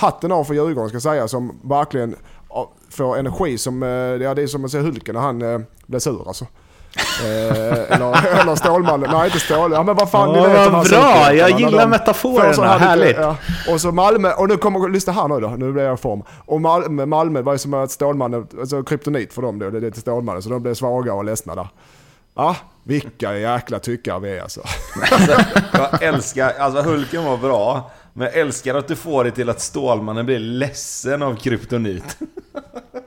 hatten av för Djurgården ska jag säga som verkligen får energi som, eh, ja det är som att se Hulken när han eh, blir sur alltså. Eh, eller, eller Stålmannen, nej inte Stål, ja men vad fan Åh, ni vet vad bra! Jag gillar de metaforerna, här lite- härligt. Ja. Och så Malmö, och nu kommer, lyssna här nu då, nu blir jag i form. Och Malmö, Malmö var ju som att Stålmannen, alltså kryptonit för dem då, det är till Stålmannen, så de blev svaga och ledsna där. Ja, vilka jäkla tyckare vi är alltså. Jag älskar, alltså Hulken var bra. Men jag älskar att du får det till att Stålmannen blir ledsen av kryptonit.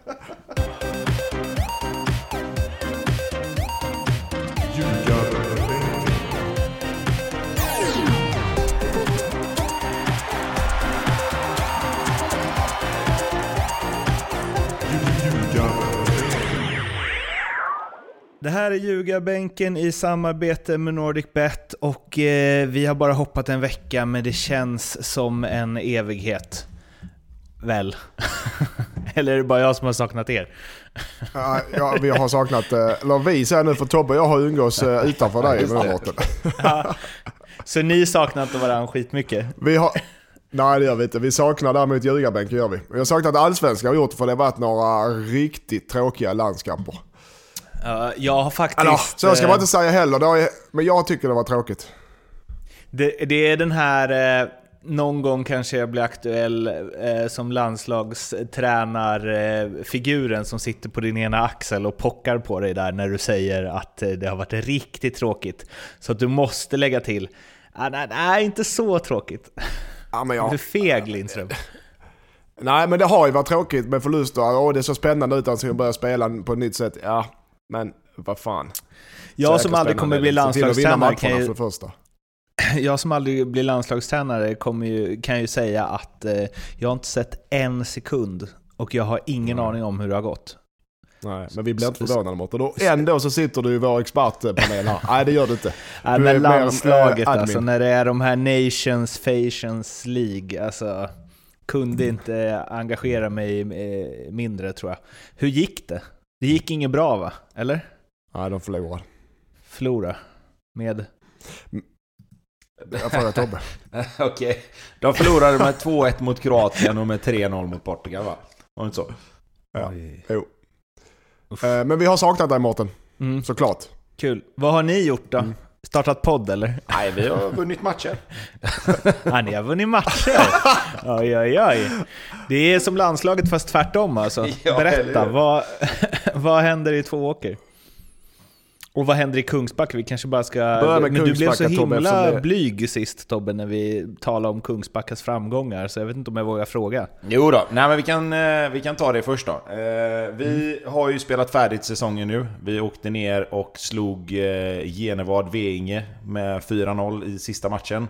Det här är Ljugarbänken i samarbete med NordicBet och eh, vi har bara hoppat en vecka men det känns som en evighet. Väl? Eller är det bara jag som har saknat er? Ja, ja, vi har saknat, eh, eller vi säger nu för Tobbe och jag har umgås eh, utanför dig med den båten. Så ni saknar inte varandra skitmycket? Vi har... Nej det gör vi inte. Vi saknar däremot ljugarbänken gör vi. Vi har saknat allsvenskan har gjort för det har varit några riktigt tråkiga landskamper. Ja, jag har faktiskt... Eller så ska man eh, inte säga heller, men jag tycker det var tråkigt. Det, det är den här, eh, någon gång kanske jag blir aktuell eh, som landslagstränarfiguren som sitter på din ena axel och pockar på dig där när du säger att eh, det har varit riktigt tråkigt. Så att du måste lägga till, ah, nej, nej, inte så tråkigt. Ja, men Du är jag, feg Lindström. nej men det har ju varit tråkigt med förluster. Åh det är så spännande ut att ska börja spela på ett nytt sätt. Ja, men vad fan. Jag som aldrig kommer bli landslagstränare kan ju, för första. jag som aldrig blir landslagstränare kommer ju, kan ju säga att eh, jag har inte sett en sekund och jag har ingen aning om hur det har gått. Nej, men vi blir inte förvånade mot det. Då, ändå så sitter du i vår expertpanel här. Nej det gör du inte. Du men mer, landslaget eh, admin. alltså, när det är de här Nations Fations League, alltså kunde inte engagera mig eh, mindre tror jag. Hur gick det? Det gick inget bra va? Eller? Nej de förlorar. Förlora? Med? Jag frågar Tobbe. Okej. De förlorade med 2-1 mot Kroatien och med 3-0 mot Portugal va? Var det inte så? Ja. Oj. Jo. Eh, Men vi har saknat dig Mårten, Mm, såklart. kul. Vad har ni gjort då? Mm. Startat podd eller? Nej, vi har vunnit matcher. Ja, ni har vunnit matcher! Oj, oj, oj. Det är som landslaget fast tvärtom alltså. Ja, Berätta, vad, vad händer i Tvååker? Och vad händer i Kungsbacka? Vi kanske bara ska... Börja med Men du blev så Tobbe, himla det- blyg sist Tobbe när vi talade om Kungsbackas framgångar, så jag vet inte om jag vågar fråga. Jo då, nej men vi kan, eh, vi kan ta det först då. Eh, Vi har ju spelat färdigt säsongen nu. Vi åkte ner och slog eh, Genevad Veinge med 4-0 i sista matchen.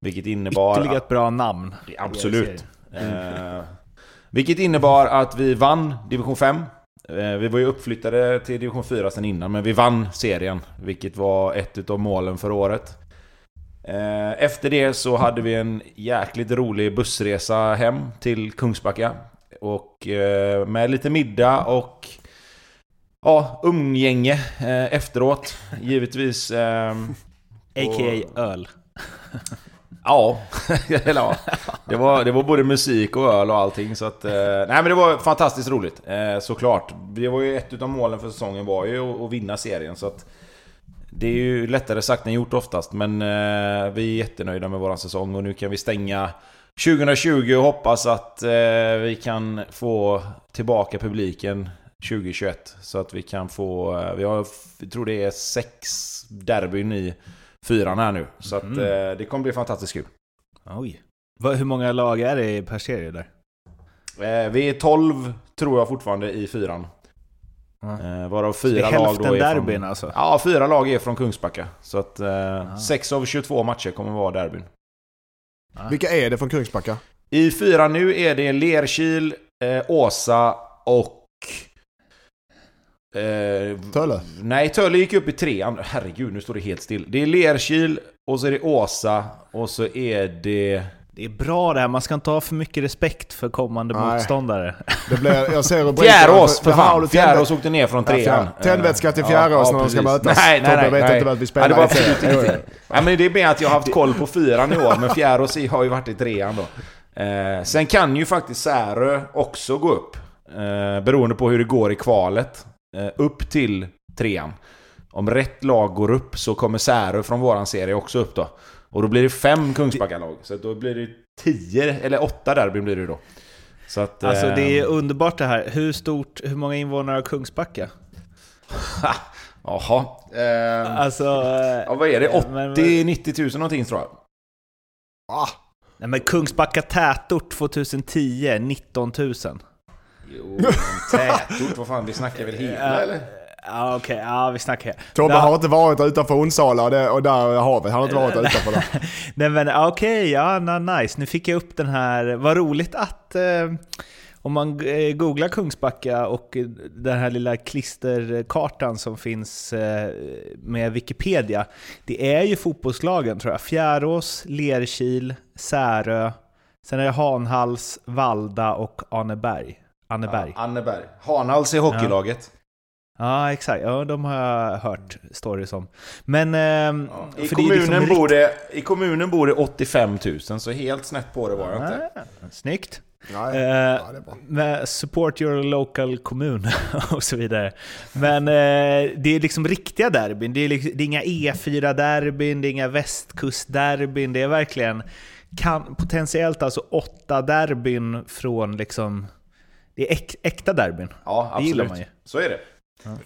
Vilket innebar... Ytterligare ett bra namn. Absolut. Eh, vilket innebar att vi vann division 5. Eh, vi var ju uppflyttade till division 4 sen innan, men vi vann serien. Vilket var ett av målen för året. Eh, efter det så hade vi en jäkligt rolig bussresa hem till Kungsbacka. Och eh, med lite middag och ja, umgänge efteråt. Givetvis. ehm, A.k.a. öl. Ja, eller ja. Det var, det var både musik och öl och allting så att... Eh, nej men det var fantastiskt roligt, eh, såklart. Det var ju ett utav målen för säsongen var ju att, att vinna serien så att... Det är ju lättare sagt än gjort oftast men eh, vi är jättenöjda med våran säsong och nu kan vi stänga 2020 och hoppas att eh, vi kan få tillbaka publiken 2021 så att vi kan få... Eh, vi har, jag tror det är sex derbyn i fyran här nu. Så att Mm. eh, det kommer bli fantastiskt kul. Oj. Hur många lag är det per serie där? Eh, vi är 12 tror jag fortfarande i fyran. Eh, varav fyra lag då är derbyn från... alltså? Ja, fyra lag är från Kungsbacka. Så att eh, Ah. 6 av 22 matcher kommer vara derbyn. Vilka är det från Kungsbacka? I fyra nu är det Lerkil, eh, Åsa och... Eh, Töle? nej, Töle gick upp i trean. Herregud, nu står det helt still. Det är Lerkil, och så är det Åsa, och så är det... Det är bra det här, man ska inte ha för mycket respekt för kommande Nej. motståndare. Det blir, jag ser rubriken. Fjärås för fan! Fjärås åkte ner från trean. Tändvätska till Ja, Fjärås ja, när de ska mötas. Nej, nej, Tobbe nej. vet nej. inte vad vi spelar det var i ingenting. Nej, men det är mer att jag har haft koll på fyran i år, men Fjärås har ju varit i trean då. Eh, sen kan ju faktiskt Särö också gå upp. Eh, beroende på hur det går i kvalet. Eh, upp till trean. Om rätt lag går upp så kommer Särö från våran serie också upp då. Och då blir det fem Kungsbacka-lag. Så då blir det tio, eller åtta derbyn blir det då. Så att, Alltså det är eh, underbart det här. Hur stort, hur många invånare har Kungsbacka? Jaha. Eh, Alltså... eh, ja, vad är det? men- 80-90 000 någonting tror jag. Ah, Nej men Kungsbacka tätort 2010, 19 000. Jo, en tätort, vad fan, vi snackar väl Ja. eller? Ja okej, ja vi snackar. Tobbe har inte varit utanför Onsala och, det, och där är havet. Han har inte varit utanför där. Nej men okej, ja na, nice. Nu fick jag upp den här, vad roligt att eh, om man eh, googlar Kungsbacka och den här lilla klisterkartan som finns eh, med Wikipedia. Det är ju fotbollslagen tror jag. Fjärås, Lerkil, Särö, sen är det Hanhals, Valda och Anneberg. Anneberg. Ja, Anneberg. Hanhals är hockeylaget. Ja, exakt. Ja, de har jag hört stories om. Men... I, för det är liksom kommunen rikt- bor det, I kommunen bor det 85 000, så helt snett på det var jag inte. Ah, snyggt. Nej, Eh, ja, är bra. med support your local kommun och så vidare. Men eh, det är liksom riktiga derbyn. Det är, liksom, det är inga E4-derbyn, det är inga västkustderbyn. Det är verkligen kan, potentiellt alltså åtta derbyn från liksom... Det är äk, äkta derbyn. Ja, Det gillar absolut. man ju. Så är det.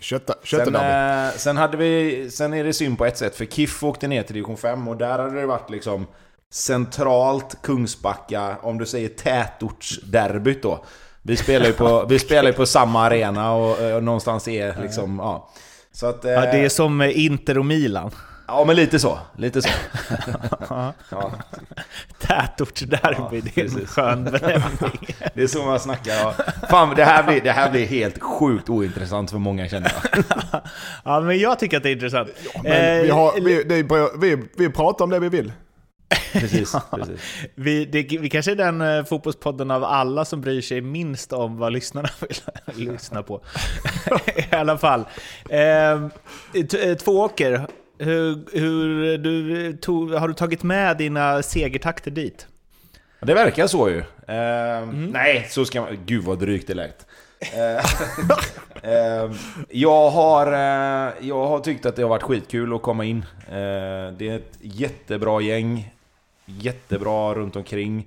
Kötta, Sen, eh, sen, hade vi, sen är det synd på ett sätt, för KIF åkte ner till division 5 och där hade det varit liksom centralt Kungsbacka, om du säger tätortsderbyt då. Vi spelar ju på, vi spelar ju på samma arena och, och någonstans är liksom, ja. Så att, eh, Ja, det är som eh, Inter och Milan. Ja men lite så, lite så. Ja. Ja, Tätortsderby, Ja, det är en skön benämning. det är så man snackar. Ja. Fan, det här, blir, det här blir helt sjukt ointressant för många känner jag. Ja, men jag tycker att det är intressant. Men vi, Eh, har, vi, det är, vi, vi pratar om det vi vill. Precis, precis. Vi, det, vi kanske är den eh, fotbollspodden av alla som bryr sig minst om vad lyssnarna vill lyssna på. I alla fall. Eh, t- eh, Tvååker, hur, hur du tog, har du tagit med dina segertakter dit? Det verkar så ju. Ehm, Nej, så ska man... Gud vad drygt det lät. Ehm, ehm, jag, har, eh, jag har tyckt att det har varit skitkul att komma in. Eh, det är ett jättebra gäng. Jättebra runt omkring.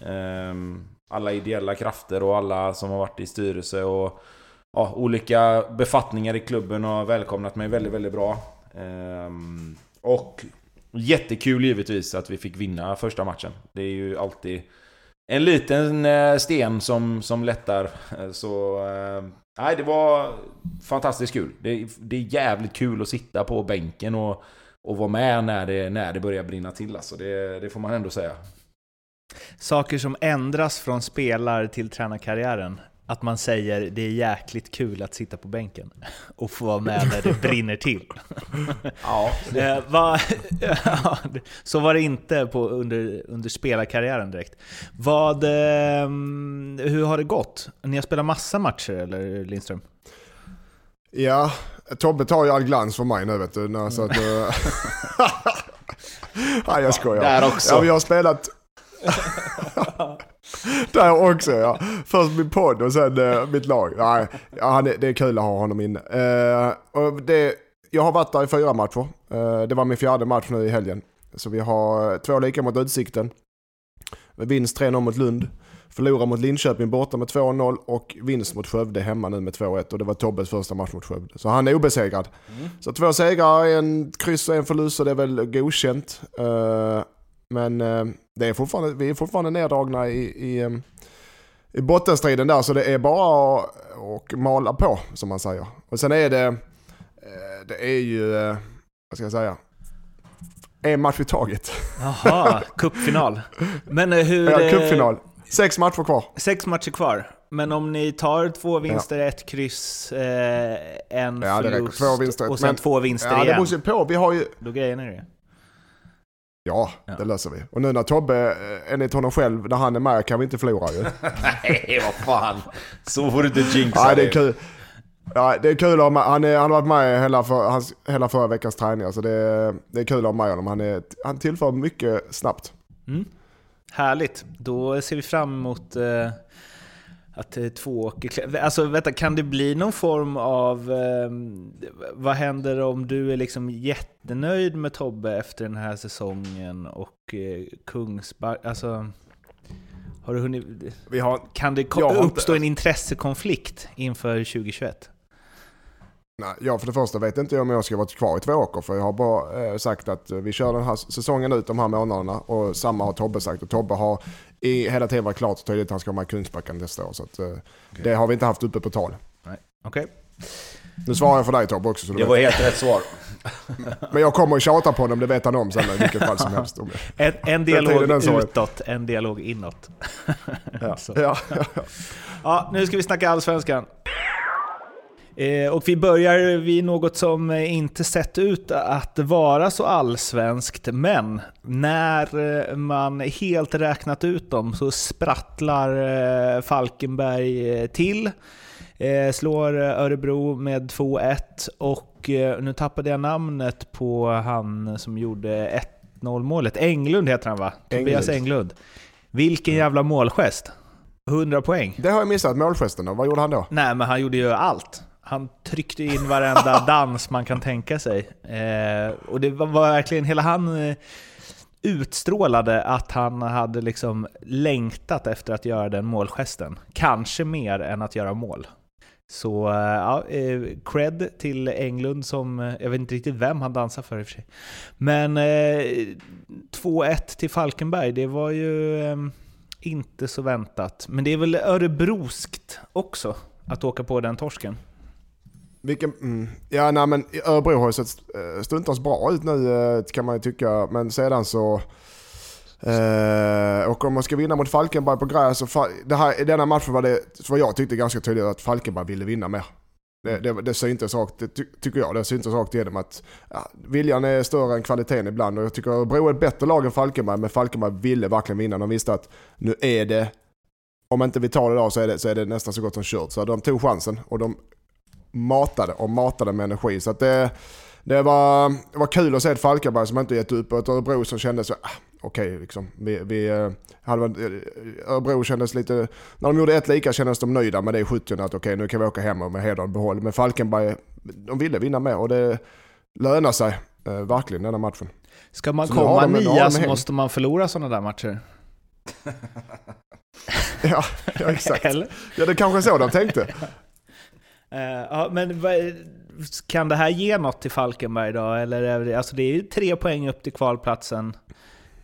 Ehm, alla ideella krafter och alla som har varit i styrelse och ja, olika befattningar i klubben har välkomnat mig väldigt, väldigt bra. Ehm, och jättekul givetvis att vi fick vinna första matchen. Det är ju alltid en liten eh, sten som, som lättar. Eh, så... Ehm, nej, det var fantastiskt kul. Det, det är jävligt kul att sitta på bänken och, och vara med när det, när det börjar brinna till. Alltså. Det, det får man ändå säga. Saker som ändras från spelar till tränarkarriären. Att man säger det är jäkligt kul att sitta på bänken och få vara med när det brinner till. Ja, Eh, va, ja, det- så var det inte på, under, under spelarkarriären direkt. Vad, eh, hur har det gått? Ni har spelat massa matcher eller Lindström? Ja, Tobbe tar ju all glans för mig nu vet du. Så att, eh, Nej jag skojar. där också. Ja, vi har spelat... Där också ja. Först min podd och sen eh, mitt lag. Nej, ja, han är- det är kul att ha honom inne. Eh, och det, jag har varit där i fyra matcher. Eh, det var min fjärde match nu i helgen. Så vi har eh, två lika mot Utsikten. Vinst 3-0 mot Lund. Förlorar mot Linköping borta med 2-0 och vinst mot Skövde hemma nu med 2-1. Och det var Tobbes första match mot Skövde. Så han är obesegrad. Så två segrar, en kryss och en förlust så det är väl godkänt. Eh, men eh, det är fortfarande, vi är fortfarande neddragna i, i, eh, i bottenstriden där så det är bara att och mala på som man säger. Och sen är det, eh, det är ju, eh, vad ska jag säga, en match i taget. Jaha, cupfinal. Men eh, hur... Ja, cupfinal. Sex matcher kvar. Sex matcher kvar. Men om ni tar två vinster, ett kryss, eh, en Ja, det förlust och sen men- två vinster Ja, det igen. beror ju på. Vi har ju, Då grejer ni det. Ja, Ja. det löser vi. Och nu när Tobbe, eh, enligt honom själv, när han är med kan vi inte förlora ju. Nej, vad fan. Så får du inte jinxa Nej, det är kul. Ja, det är kul med. Han, är, han har varit med hela, för, hans, hela förra veckans träningar. Så det är, det är kul ha med honom. Han, är, han tillför mycket snabbt. Mm. Härligt. Då ser vi fram emot eh, att eh, Tvååker... Alltså vänta, kan det bli någon form av... Eh, vad händer om du är liksom jättenöjd med Tobbe efter den här säsongen och eh, Kungsback... Alltså... Har du hunnit... Har, Kan det har inte- uppstå en intressekonflikt inför 2021? Nej, jag för det första vet inte om jag ska vara kvar i Tvååker för jag har bara eh, sagt att eh, vi kör den här säsongen ut de här månaderna och samma har Tobbe sagt och Tobbe har i hela tiden varit klart och tydligt att han ska vara med i Kungsbacka nästa år så att, eh, det har vi inte haft uppe på tal. Okej. Nu svarar jag för dig Tobbe också så du Det vet. var helt rätt svar. Men jag kommer att tjata på honom, det vet han om sen i vilket fall som helst. En, en dialog jag. utåt, en dialog inåt. Ja. Ja. Ja, nu ska vi snacka allsvenskan. Eh, och vi börjar vid något som eh, inte sett ut att vara så allsvenskt, men när eh, man helt räknat ut dem så sprattlar Falkenberg till. Slår Örebro med 2-1 och nu tappade jag namnet på han som gjorde 1-0 målet. Englund heter han va? Tobias Englund. Vilken jävla målgest! 100 poäng. Det har jag missat, målgesten då. Vad gjorde han då? Nej, men han gjorde ju allt. Han tryckte in varenda dans man kan tänka sig. Eh, och det var, var verkligen, hela han eh, utstrålade att han hade liksom längtat efter att göra den målgesten. Kanske mer än att göra mål. Så eh, ja, eh, cred till Englund som, jag vet inte riktigt vem han dansar för i och för sig. Men eh, 2-1 till Falkenberg, det var ju eh, inte så väntat. Men det är väl örebroskt också att åka på den torsken. Vilken, mm, ja, nej, men Örebro har ju sett eh, stundtals bra ut nu eh, kan man ju tycka. Men sedan så... Eh, och om man ska vinna mot Falkenberg på gräs. Så fa- det här, I denna matchen var det, vad jag tyckte ganska tydligt, att Falkenberg ville vinna mer. Det, det, det syntes rakt, det ty, tycker jag, det syntes rakt igenom att ja, viljan är större än kvaliteten ibland. Och jag tycker Örebro är ett bättre lag än Falkenberg, men Falkenberg ville verkligen vinna. De visste att nu är det, om inte vi tar det idag så är det, så är det nästan så gott som kört. Så de tog chansen och de matade och matade med energi. Så det, det, var, det var kul att se ett Falkenberg som inte gett upp och ett Örebro som kände så, ah, okej liksom. Vi, vi, eh, hade, eh, Örebro kändes lite, när de gjorde ett lika kändes de nöjda med det i 70 att okej nu kan vi åka hem och med heder och behåll. Men Falkenberg, de ville vinna mer och det lönar sig eh, verkligen denna matchen. Ska man Så komma nia så måste man förlora sådana där matcher. ja, ja, exakt. Eller? Ja, det kanske är så de tänkte. Eh, ja, men kan det här ge något till Falkenberg då? Eller är det, alltså det är ju tre poäng upp till kvalplatsen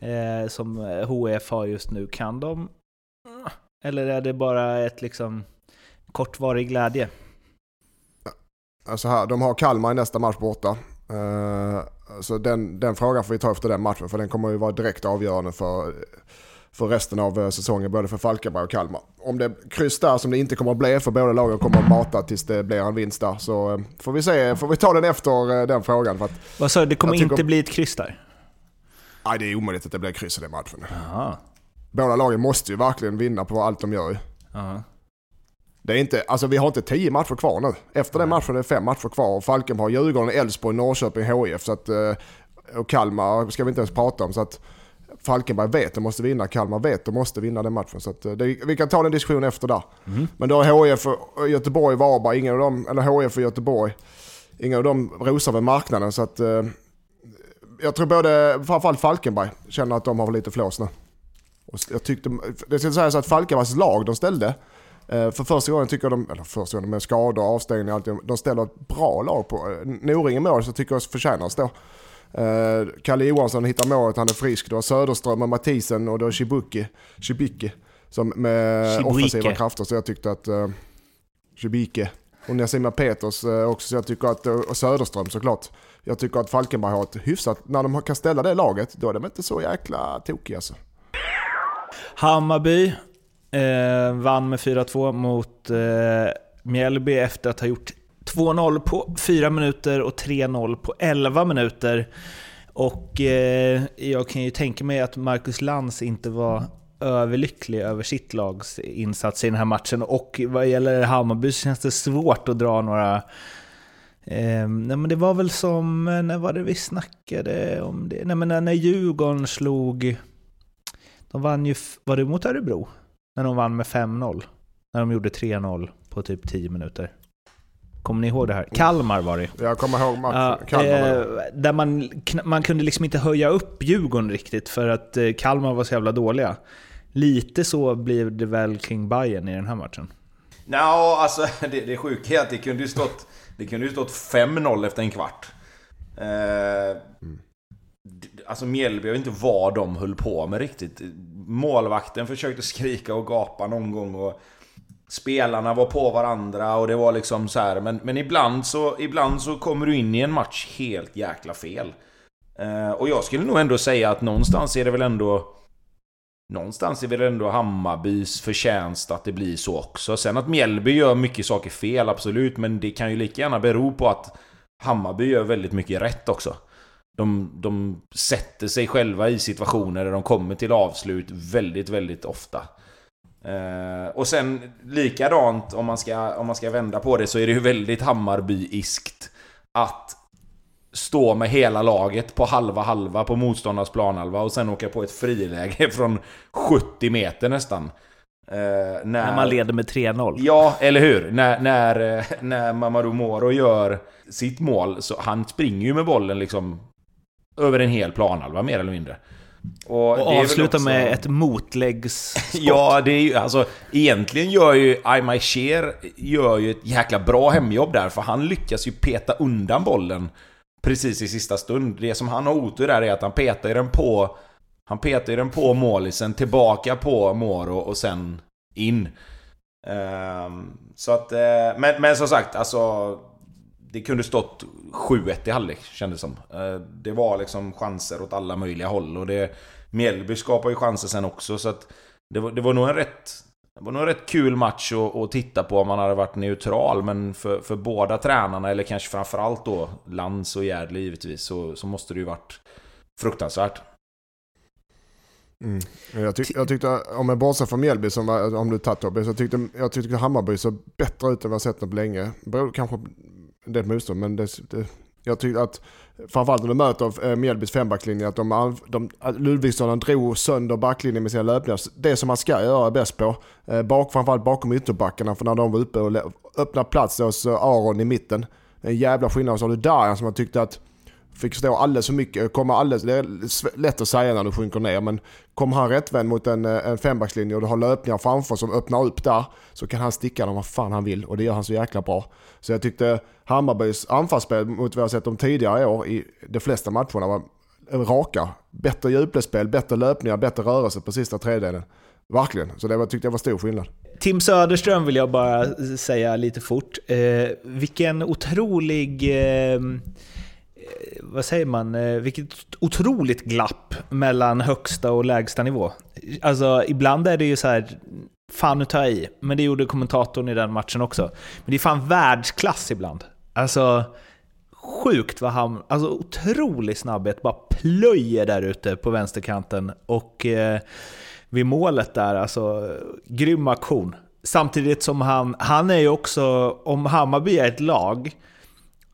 eh, som eh, HF har just nu. Kan de... Eller är det bara ett liksom kortvarig glädje? Alltså här, de har Kalmar i nästa match borta. Uh, så den, den frågan får vi ta efter den matchen för den kommer ju vara direkt avgörande för, för resten av eh, säsongen både för Falkenberg och Kalmar. Om det kryss där som det inte kommer att bli för båda lagen kommer att mata tills det blir en vinst där så eh, får vi se, får vi ta den efter eh, den frågan. För att, Vad sa du? Det kommer tycker- inte bli ett kryss där? nej, det är omöjligt att det blir kryss i den matchen. Jaha. Båda lagen måste ju verkligen vinna på allt de gör ju. Det är inte, alltså vi har inte tio matcher kvar nu. Efter den matchen är det fem matcher kvar och Falken har Djurgården, Elfsborg, Norrköping, HIF så att, och Kalmar ska vi inte ens prata om. Så att Falkenberg vet de måste vinna, Kalmar vet de måste vinna den matchen. Så eh, det, vi kan ta den diskussionen efter där. Men då har HIF och Göteborg, Varberg, ingen av dem, eller HIF och Göteborg, ingen av dem rosar väl marknaden. Så att, eh, jag tror både, framförallt Falkenberg, känner att de har lite flås nu. Och jag tyckte, det ska sägas att Falkenbergs lag de ställde, eh, för första gången tycker jag de, eller första gången med skador och avstängningar de ställer ett bra lag på. eh, Noring i mål så tycker jag att Eh, Kalle Johansson hittar målet, han är frisk. Du har Söderström och Mathisen och du har Chibuki, Chibiki som med Chibuike. offensiva krafter. Så jag tyckte att uh, Chibike och Nasima Peters eh, också. Så jag tycker att, och Söderström såklart. Jag tycker att Falkenberg har ett hyfsat, när de kan ställa det laget, då är de inte så jäkla tokiga alltså. Hammarby eh, vann med 4-2 mot eh, Mjällby efter att ha gjort 2-0 på 4 minuter och 3-0 på 11 minuter. Och eh, jag kan ju tänka mig att Marcus Lantz inte var överlycklig över sitt lags insats i den här matchen. Och vad gäller Hammarby så känns det svårt att dra några... Eh, nej men det var väl som, när var det vi snackade om det? Nej men när, när Djurgården slog... De vann ju, var det mot Örebro? När de vann med 5-0. När de gjorde 3-0 på typ 10 minuter. Kommer ni ihåg det här? Kalmar var det Jag kommer ihåg matchen. Ja, Kalmar. eh, där man, man kunde liksom inte höja upp Djurgården riktigt för att eh, Kalmar var så jävla dåliga. Lite så blir det väl kring Bayern i den här matchen. Nja, alltså det, det sjuka är att det kunde ju stått, det kunde ju stått 5-0 efter en kvart. Eh, d- Alltså Mjällby, jag vet inte vad de höll på med riktigt. Målvakten försökte skrika och gapa någon gång och spelarna var på varandra och det var liksom så här. Men, men ibland, så, ibland så kommer du in i en match helt jäkla fel. Eh, och jag skulle nog ändå säga att någonstans är det väl ändå... Någonstans är väl ändå Hammarbys förtjänst att det blir så också. Sen att Mjällby gör mycket saker fel, absolut. Men det kan ju lika gärna bero på att Hammarby gör väldigt mycket rätt också. De, de sätter sig själva i situationer där de kommer till avslut väldigt, väldigt ofta. Eh, och sen likadant om man, ska, om man ska vända på det så är det ju väldigt Hammarbyiskt att stå med hela laget på halva halva på motståndarnas planhalva och sen åka på ett friläge från 70 meter nästan. Eh, när, När man leder med 3-0. Ja, eller hur? När, när, eh, när Mamadou Moro gör sitt mål, så han springer ju med bollen liksom över en hel planhalva mer eller mindre. Och väl avslutar också- med ett motläggsskott. Ja, det är ju alltså... Egentligen gör ju Aymai Cher gör ju ett jäkla bra hemjobb där, för han lyckas ju peta undan bollen precis i sista stund. Det som han har otur där är att han petar den på... Han petar den på målisen, tillbaka på Moro och sen in. Ehm, så att... eh, men, men som sagt, alltså... Det kunde stått 7-1 i halvlek, kändes som. Eh, det var liksom chanser åt alla möjliga håll och det... Mjällby skapade ju chanser sen också, så att... Det var, det var nog en rätt... Det var nog en rätt kul match att, att titta på om man hade varit neutral, men för, för båda tränarna, eller kanske framförallt då Lantz och Järdle givetvis, så, så måste det ju varit fruktansvärt. Mm. Jag, tyck, jag tyckte, om jag bortser från Mjällby, som var, om du tagit Tobbe, så tyckte jag tyckte Hammarby såg bättre ut än vad jag sett dem på länge. Beror kanske det en del motstånd, men det, det, jag tyckte att framförallt när du möter eh, Mjällbys fembacklinje, att de, de, att Ludvigsson drog sönder backlinjen med sina löpningar. Det som man ska göra bäst på, eh, bak, framförallt bakom ytterbackarna, för när de var uppe och öppnade plats hos Aron i mitten. En jävla skillnad. Och så har du Darjan som jag tyckte att fick stå alldeles för mycket. Kommer alldeles, det är lätt att säga när du sjunker ner, men kommer han rättvänd mot en, eh, en fembackslinje och du har löpningar framför som öppnar upp där, så kan han sticka dem vad fan han vill och det gör han så jäkla bra. Så jag tyckte Hammarbys anfallsspel mot vad jag sett dem tidigare år i de flesta matcherna var raka. Bättre djupledsspel, bättre löpningar, bättre rörelse på sista tredjedelen. Verkligen, så det var, tyckte jag var stor skillnad. Tim Söderström vill jag bara säga lite fort. Eh, vilken otrolig... Eh, Eh, vad säger man? Eh, vilket otroligt glapp mellan högsta och lägsta nivå. Alltså, ibland är det ju så här... Fan, nu tar jag i. Men det gjorde kommentatorn i den matchen också. Men det är fan världsklass ibland. Alltså, sjukt vad han... Alltså otrolig snabbhet. Bara plöjer där ute på vänsterkanten. Och eh, vid målet där, alltså grym aktion. Samtidigt som han... Han är ju också... Om Hammarby är ett lag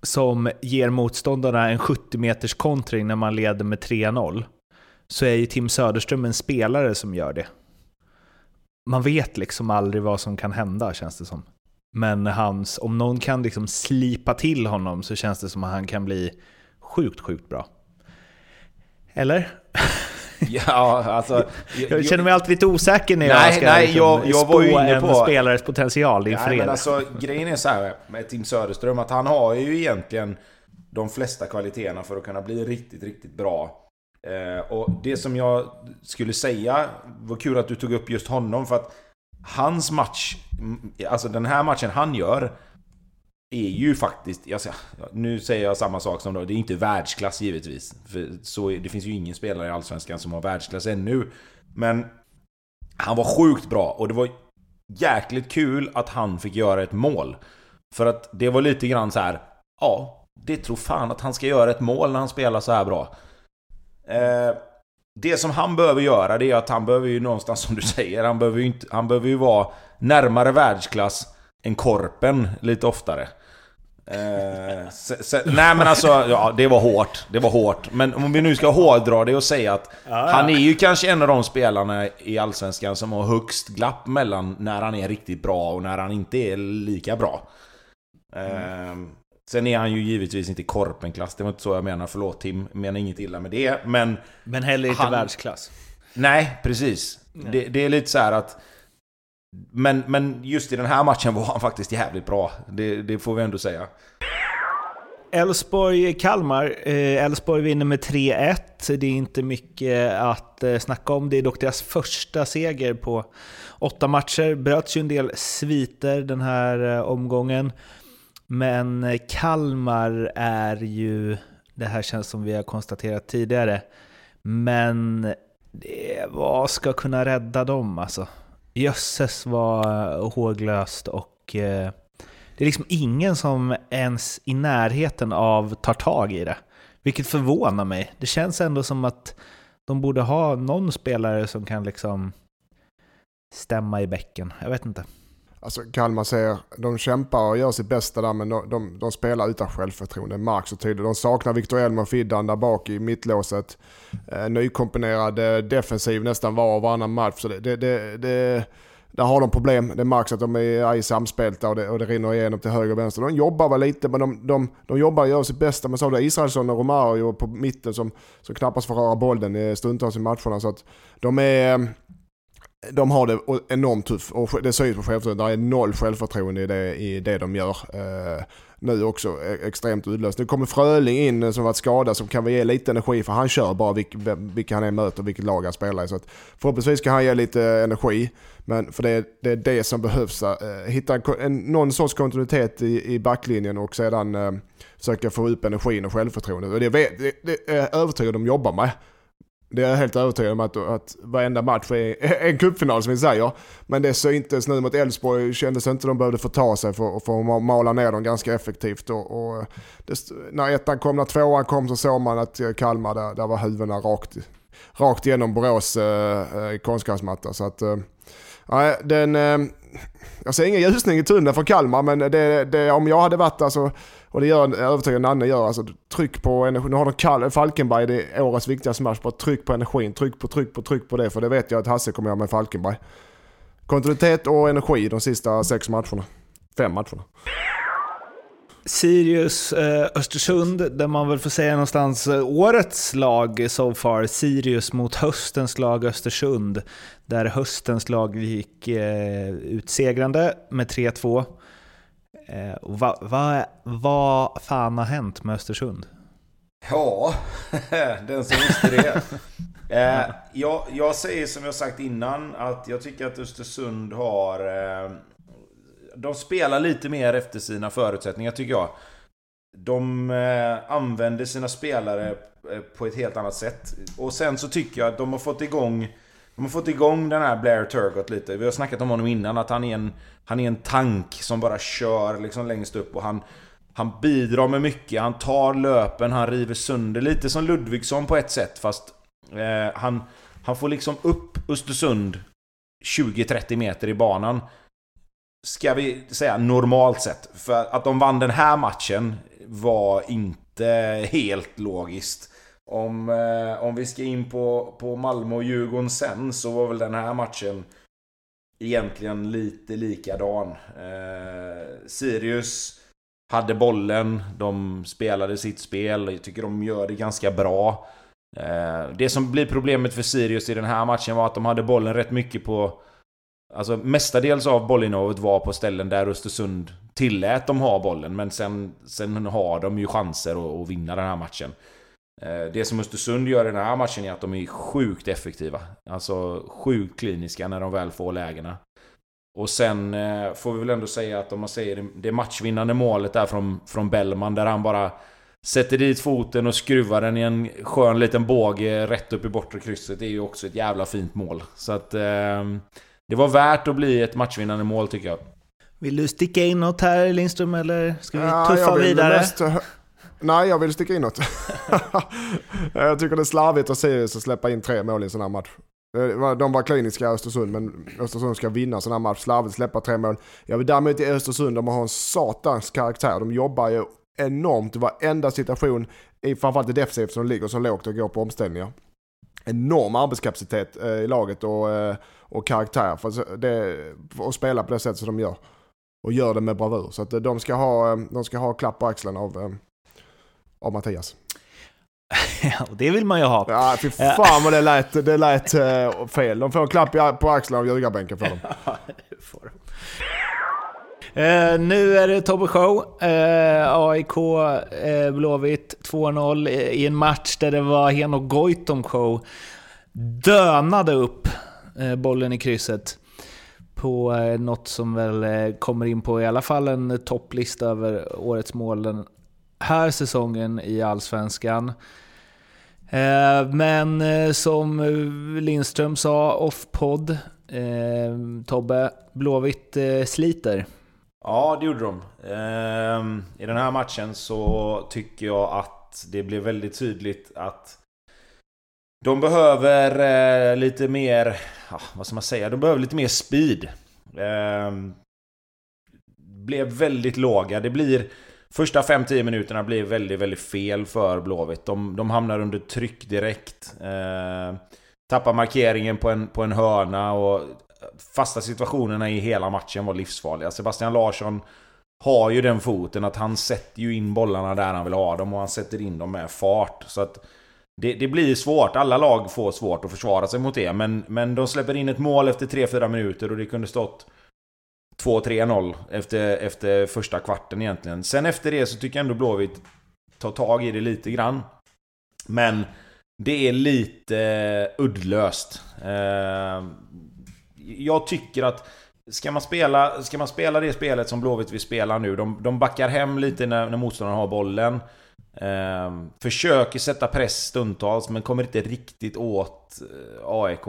som ger motståndarna en 70 meters kontring när man leder med 3-0, så är ju Tim Söderström en spelare som gör det. Man vet liksom aldrig vad som kan hända, känns det som. Men hans, om någon kan liksom slipa till honom så känns det som att han kan bli sjukt, sjukt bra. Eller? Ja, alltså... Jag känner mig alltid lite osäker när jag Nej, ska nej, liksom jag- jag var ju spå en på- spelares potential inför Nej, men alltså, grejen är så här med Tim Söderström, att han har ju egentligen de flesta kvaliteterna för att kunna bli riktigt, riktigt bra. Eh, och det som jag skulle säga, var kul att du tog upp just honom, för att hans match, alltså den här matchen han gör, är ju faktiskt, jag nu säger jag samma sak som då, det är inte världsklass givetvis. För så, det finns ju ingen spelare i Allsvenskan som har världsklass ännu. Men han var sjukt bra och det var jäkligt kul att han fick göra ett mål. För att det var lite grann så här. ja, det tror fan att han ska göra ett mål när han spelar så här bra. Eh, det som han behöver göra det är att han behöver ju någonstans som du säger, han behöver ju, inte, han behöver ju vara närmare världsklass än Korpen lite oftare. Eh, se, se, nej men alltså, ja det var hårt. Det var hårt. Men om vi nu ska hårdra det och säga att ja, han är ju kanske en av de spelarna i Allsvenskan som har högst glapp mellan när han är riktigt bra och när han inte är lika bra. Mm. sen är han ju givetvis inte korpenklass, det var inte så jag menar. Förlåt Tim, jag menar inget illa med det. Men, men heller inte han, världsklass. Nej, precis. Det, det, är lite så att... Men, men just i den här matchen var han faktiskt jävligt bra. Det, det får vi ändå säga. Elfsborg-Kalmar. Eh, Elfsborg vinner med 3-1. Det är inte mycket att eh, snacka om. Det är dock deras första seger på åtta matcher. Bröts ju en del sviter den här eh, omgången. Men Kalmar är ju, det här känns som vi har konstaterat tidigare, men det, vad ska kunna rädda dem alltså? Jösses var håglöst och eh, det är liksom ingen som ens i närheten av tar tag i det. Vilket förvånar mig. Det känns ändå som att de borde ha någon spelare som kan liksom stämma i bäcken. Jag vet inte. Alltså Kalmar säger, de kämpar och gör sitt bästa där men de, de, de spelar utan självförtroende. Märks så tydligt. De saknar Victor Elm och Fiddan där bak i mittlåset. Eh, nykomponerad eh, defensiv nästan var och varannan match. Så det, det, det, det, där har de problem. Det märks att de är i samspelta och det, och det rinner igenom till höger och vänster. De jobbar väl lite men de, de, de jobbar och gör sitt bästa. Men så har du Israelsson och Romario på mitten som, som knappast får röra bollen stundtals i matcherna. Så att de är eh, de har det enormt tufft och det syns på självförtroendet. Det är noll självförtroende i det, i det de gör. Eh, nu också e- extremt uddlöst. Nu kommer Fröling in eh, som varit skadad som kan väl ge lite energi för han kör bara vilka, vilka han är möter, vilket lag han spelar i. Så att förhoppningsvis kan han ge lite energi. Men för det, det är det som behövs. Eh, hitta en, en, någon sorts kontinuitet i, i backlinjen och sedan eh, försöka få upp energin och självförtroendet. Och det, det, det är jag övertygad om de jobbar med. Det är jag helt övertygad om att, att varenda match är en cupfinal som vi säger. Men det syntes nu mot Elfsborg, kändes inte de behövde få ta sig för, för att mala ner dem ganska effektivt. Och, och det, när ettan kom, när tvåan kom så såg man att eh, Kalmar, där, där var huvudena rakt, rakt igenom Borås eh, eh konstgräsmatta. Så att, eh, den, eh, jag ser ingen ljusning i tunneln för Kalmar men det, det, om jag hade varit där så och det gör övertygande Nanne gör. Alltså, tryck på energi. Nu har de Kall Falkenberg, det är årets viktigaste match. Bara tryck på energin. Tryck på, tryck på, tryck på det. För det vet jag att Hasse kommer göra med Falkenberg. Kontinuitet och energi de sista sex matcherna. Fem matcherna. Sirius eh, Östersund, där man väl får säga någonstans eh, årets lag so far. Sirius mot höstens lag Östersund. Där höstens lag gick eh, utsegrande med 3-2. Eh, vad va, va fan har hänt med Östersund? Ja, den som visste det. eh, jag, jag säger som jag sagt innan att jag tycker att Östersund har... Eh, de spelar lite mer efter sina förutsättningar tycker jag. De eh, använder sina spelare eh, på ett helt annat sätt. Och sen så tycker jag att de har fått igång de har fått igång den här Blair Turgott lite. Vi har snackat om honom innan, att han är en, han är en tank som bara kör liksom längst upp och han, han bidrar med mycket. Han tar löpen, han river sönder. Lite som Ludvigsson på ett sätt, fast eh, han, han får liksom upp Östersund 20-30 meter i banan. Ska vi säga normalt sett. För att de vann den här matchen var inte helt logiskt. Om, eh, om vi ska in på, på Malmö och Djurgården sen så var väl den här matchen egentligen lite likadan. Eh, Sirius hade bollen, de spelade sitt spel, jag tycker de gör det ganska bra. Eh, det som blir problemet för Sirius i den här matchen var att de hade bollen rätt mycket på... Alltså mestadels av bollinnehavet var på ställen där Östersund tillät dem ha bollen, men sen, sen har de ju chanser att, att vinna den här matchen. Eh, det som Östersund gör i den här matchen är att de är sjukt effektiva. Alltså sjukt kliniska när de väl får lägena. Och sen eh, får vi väl ändå säga att om man säger det matchvinnande målet där från, från Bellman där han bara sätter dit foten och skruvar den i en skön liten båge rätt upp i bortre krysset. Det är ju också ett jävla fint mål. Så att eh, det var värt att bli ett matchvinnande mål tycker jag. Vill du sticka in något här Lindström eller ska vi tuffa ja, vidare? Mest Nej, jag vill sticka in något. jag tycker det är slarvigt av Sirius att släppa in tre mål i en sån här match. Eh, de var kliniska Östersund, men Östersund ska vinna sån här match. Slarvigt släppa tre mål. Jag vill däremot i Östersund, de har en satans karaktär. De jobbar ju enormt i varenda situation, i, framförallt i defensivt som ligger så lågt och går på omställningar. Enorm arbetskapacitet eh, i laget och, eh, och karaktär för, det, att spela på det sätt som de gör. Och gör det med bravur. Så att de ska ha, de ska ha klapp på axeln av, av Mattias. Ja, det vill man ju ha. Ja, fy fan vad det lät, det lät uh, fel. De får en klapp på axeln av ljugarbänken för dem. Ja, det får de. Uh, nu är det Tobbe Show. Uh, AIK uh, Blåvitt 2-0 i en match där det var Henok Goitom show. Dönade upp bollen i krysset på något som väl kommer in på i alla fall en topplista över årets mål den här säsongen i Allsvenskan. Eh, men eh, som eh, Lindström sa off-podd, Tobbe, Blåvitt sliter. Ja, det gjorde de. Ehm, I den här matchen så tycker jag att det blev väldigt tydligt att de behöver lite mer, vad ska man säga, de behöver lite mer speed. Ehm, blev väldigt låga. Det blir Första 5-10 minuterna blir väldigt, väldigt fel för Blåvitt. De, de hamnar under tryck direkt. Eh, tappar markeringen på en, på en hörna och fasta situationerna i hela matchen var livsfarliga. Sebastian Larsson har ju den foten att han sätter ju in bollarna där han vill ha dem och han sätter in dem med fart. Så att det, det blir svårt. Alla lag får svårt att försvara sig mot det. Men, men de släpper in ett mål efter 3-4 minuter och det kunde stått 2-3-0 efter, efter första kvarten egentligen. Sen efter det så tycker jag ändå Blåvitt tar tag i det lite grann. Men det är lite uddlöst. Eh, jag tycker att Ska man, spela, ska man spela det spelet som Blåvitt vill spela nu, de, de backar hem lite när, när motståndaren har bollen. Eh, försöker sätta press stundtals, men kommer inte riktigt åt eh, AIK.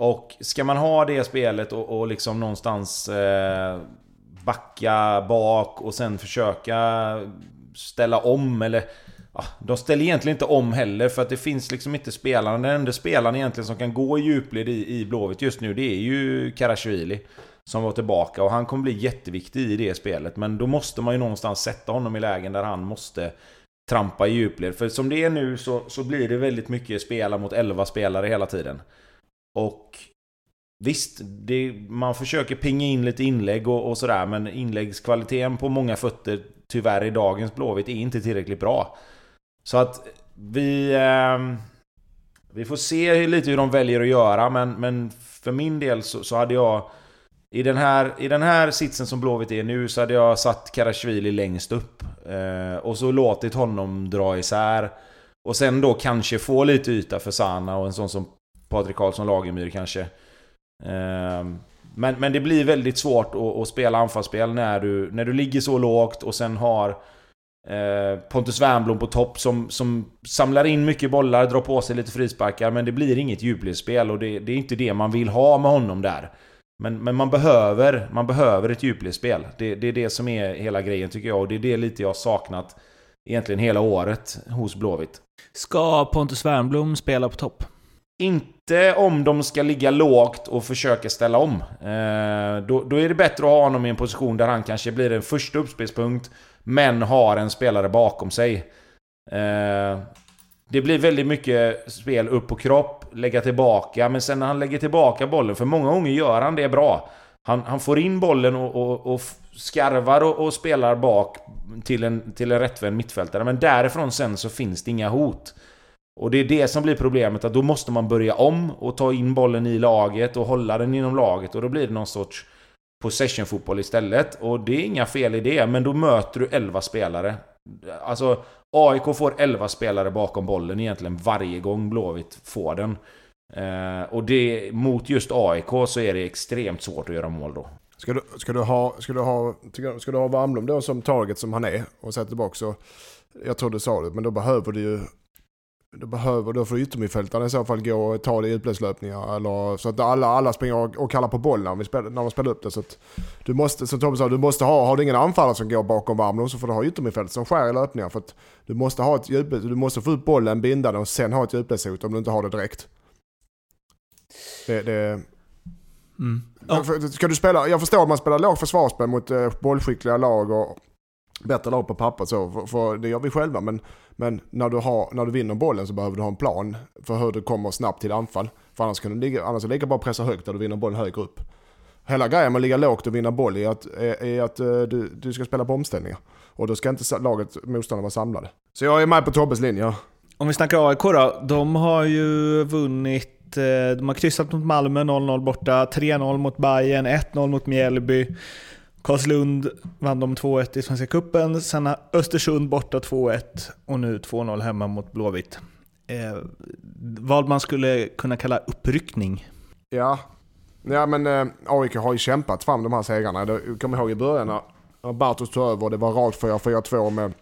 Och ska man ha det spelet och, och liksom någonstans eh, backa bak och sen försöka ställa om eller... Ja, de ställer egentligen inte om heller för att det finns liksom inte spelarna. Den enda spelaren egentligen som kan gå i djupled i, i Blåvitt just nu det är ju Karasjvili. Som var tillbaka och han kommer bli jätteviktig i det spelet. Men då måste man ju någonstans sätta honom i lägen där han måste trampa i djupled. För som det är nu så, så blir det väldigt mycket spela mot 11 spelare hela tiden. Och Visst, det, man försöker pinga in lite inlägg och, och sådär men inläggskvaliteten på många fötter tyvärr i dagens Blåvitt är inte tillräckligt bra. Så att vi... Eh, vi får se lite hur de väljer att göra men, men för min del så, så, hade jag... I den, här, I den här sitsen som Blåvitt är nu så hade jag satt Karasjvili längst upp. Eh, och så låtit honom dra isär. Och sen då kanske få lite yta för Sana och en sån som Patrik Karlsson Lagemyr kanske. Ehm, men, men det blir väldigt svårt att, att, spela anfallsspel när du, när du ligger så lågt och sen har eh, Pontus Wernbloom på topp som, som samlar in mycket bollar, drar på sig lite frisparkar men det blir inget djupledsspel och det, det är inte det man vill ha med honom där. Men, men man, behöver, man behöver ett djupledsspel. Det, det är det som är hela grejen tycker jag och det är det lite jag saknat egentligen hela året hos Blåvitt. Ska Pontus Wernbloom spela på topp? Inte om de ska ligga lågt och försöka ställa om. Eh, då, då, är det bättre att ha honom i en position där han kanske blir en första uppspelspunkt, men har en spelare bakom sig. Eh, det blir väldigt mycket spel upp på kropp, lägga tillbaka, men sen när han lägger tillbaka bollen, för många gånger gör han det bra. Han, han får in bollen och, och, och skarvar och, och, spelar bak till en, till en rättvänd mittfältare, men därifrån sen så finns det inga hot. Och det är det som blir problemet, att då måste man börja om och ta in bollen i laget och hålla den inom laget och då blir det någon sorts possession-fotboll istället. Och det är inga fel i det, men då möter du 11 spelare. Alltså, AIK får 11 spelare bakom bollen egentligen varje gång Blåvitt får den. Eh, och det, mot just AIK så är det extremt svårt att göra mål då. Ska du, ska du ha, ska du ha, ska du ha Wernbloom då som target som han är och sätta tillbaka så, jag tror du sa det, men då behöver du ju då behöver då får yttermittfältarna i så fall gå och ta det i utbildningslöpningar. Eller, så att alla, alla springer och, och kallar på bollen när, vi spelar, när de spelar upp det. Så att du måste, som Tobbe sa, du måste ha, har du ingen anfallare som går bakom Värmdö så får du ha yttermittfält som skär i löpningar. För att du måste ha ett djupled, du måste få ut bollen, binda den och sen ha ett djupledshot om du inte har det direkt. Det, det, Mm. För- Ska du spela, jag förstår att man spelar lågt försvarsspel mot eh, bollskickliga lag och bättre lag på papper så, för, för det gör vi själva. Men, men när, du har, när du vinner bollen så behöver du ha en plan för hur du kommer snabbt till anfall. För annars, kan du ligga, annars är det lika bra att pressa högt där du vinner bollen högre upp. Hela grejen med att ligga lågt och vinna boll är att, är, är att eh, du, du ska spela på omställningar. Och då ska inte laget, motståndarna vara samlade. Så jag är med på Tobbes linje. Om vi snackar AIK då. De har ju vunnit, eh, de har kryssat mot Malmö 0-0 borta, 3-0 mot Bayern, 1-0 mot Mjällby. Karlslund vann de 2-1 i Svenska Cupen, sen Östersund borta 2-1 och nu 2-0 hemma mot Blåvitt. Eh, vad man skulle kunna kalla uppryckning. Ja, ja men eh, AIK har ju kämpat fram de här segrarna. Jag kommer ihåg i början när- när Bartos tog över och det var rakt 4-4-2 med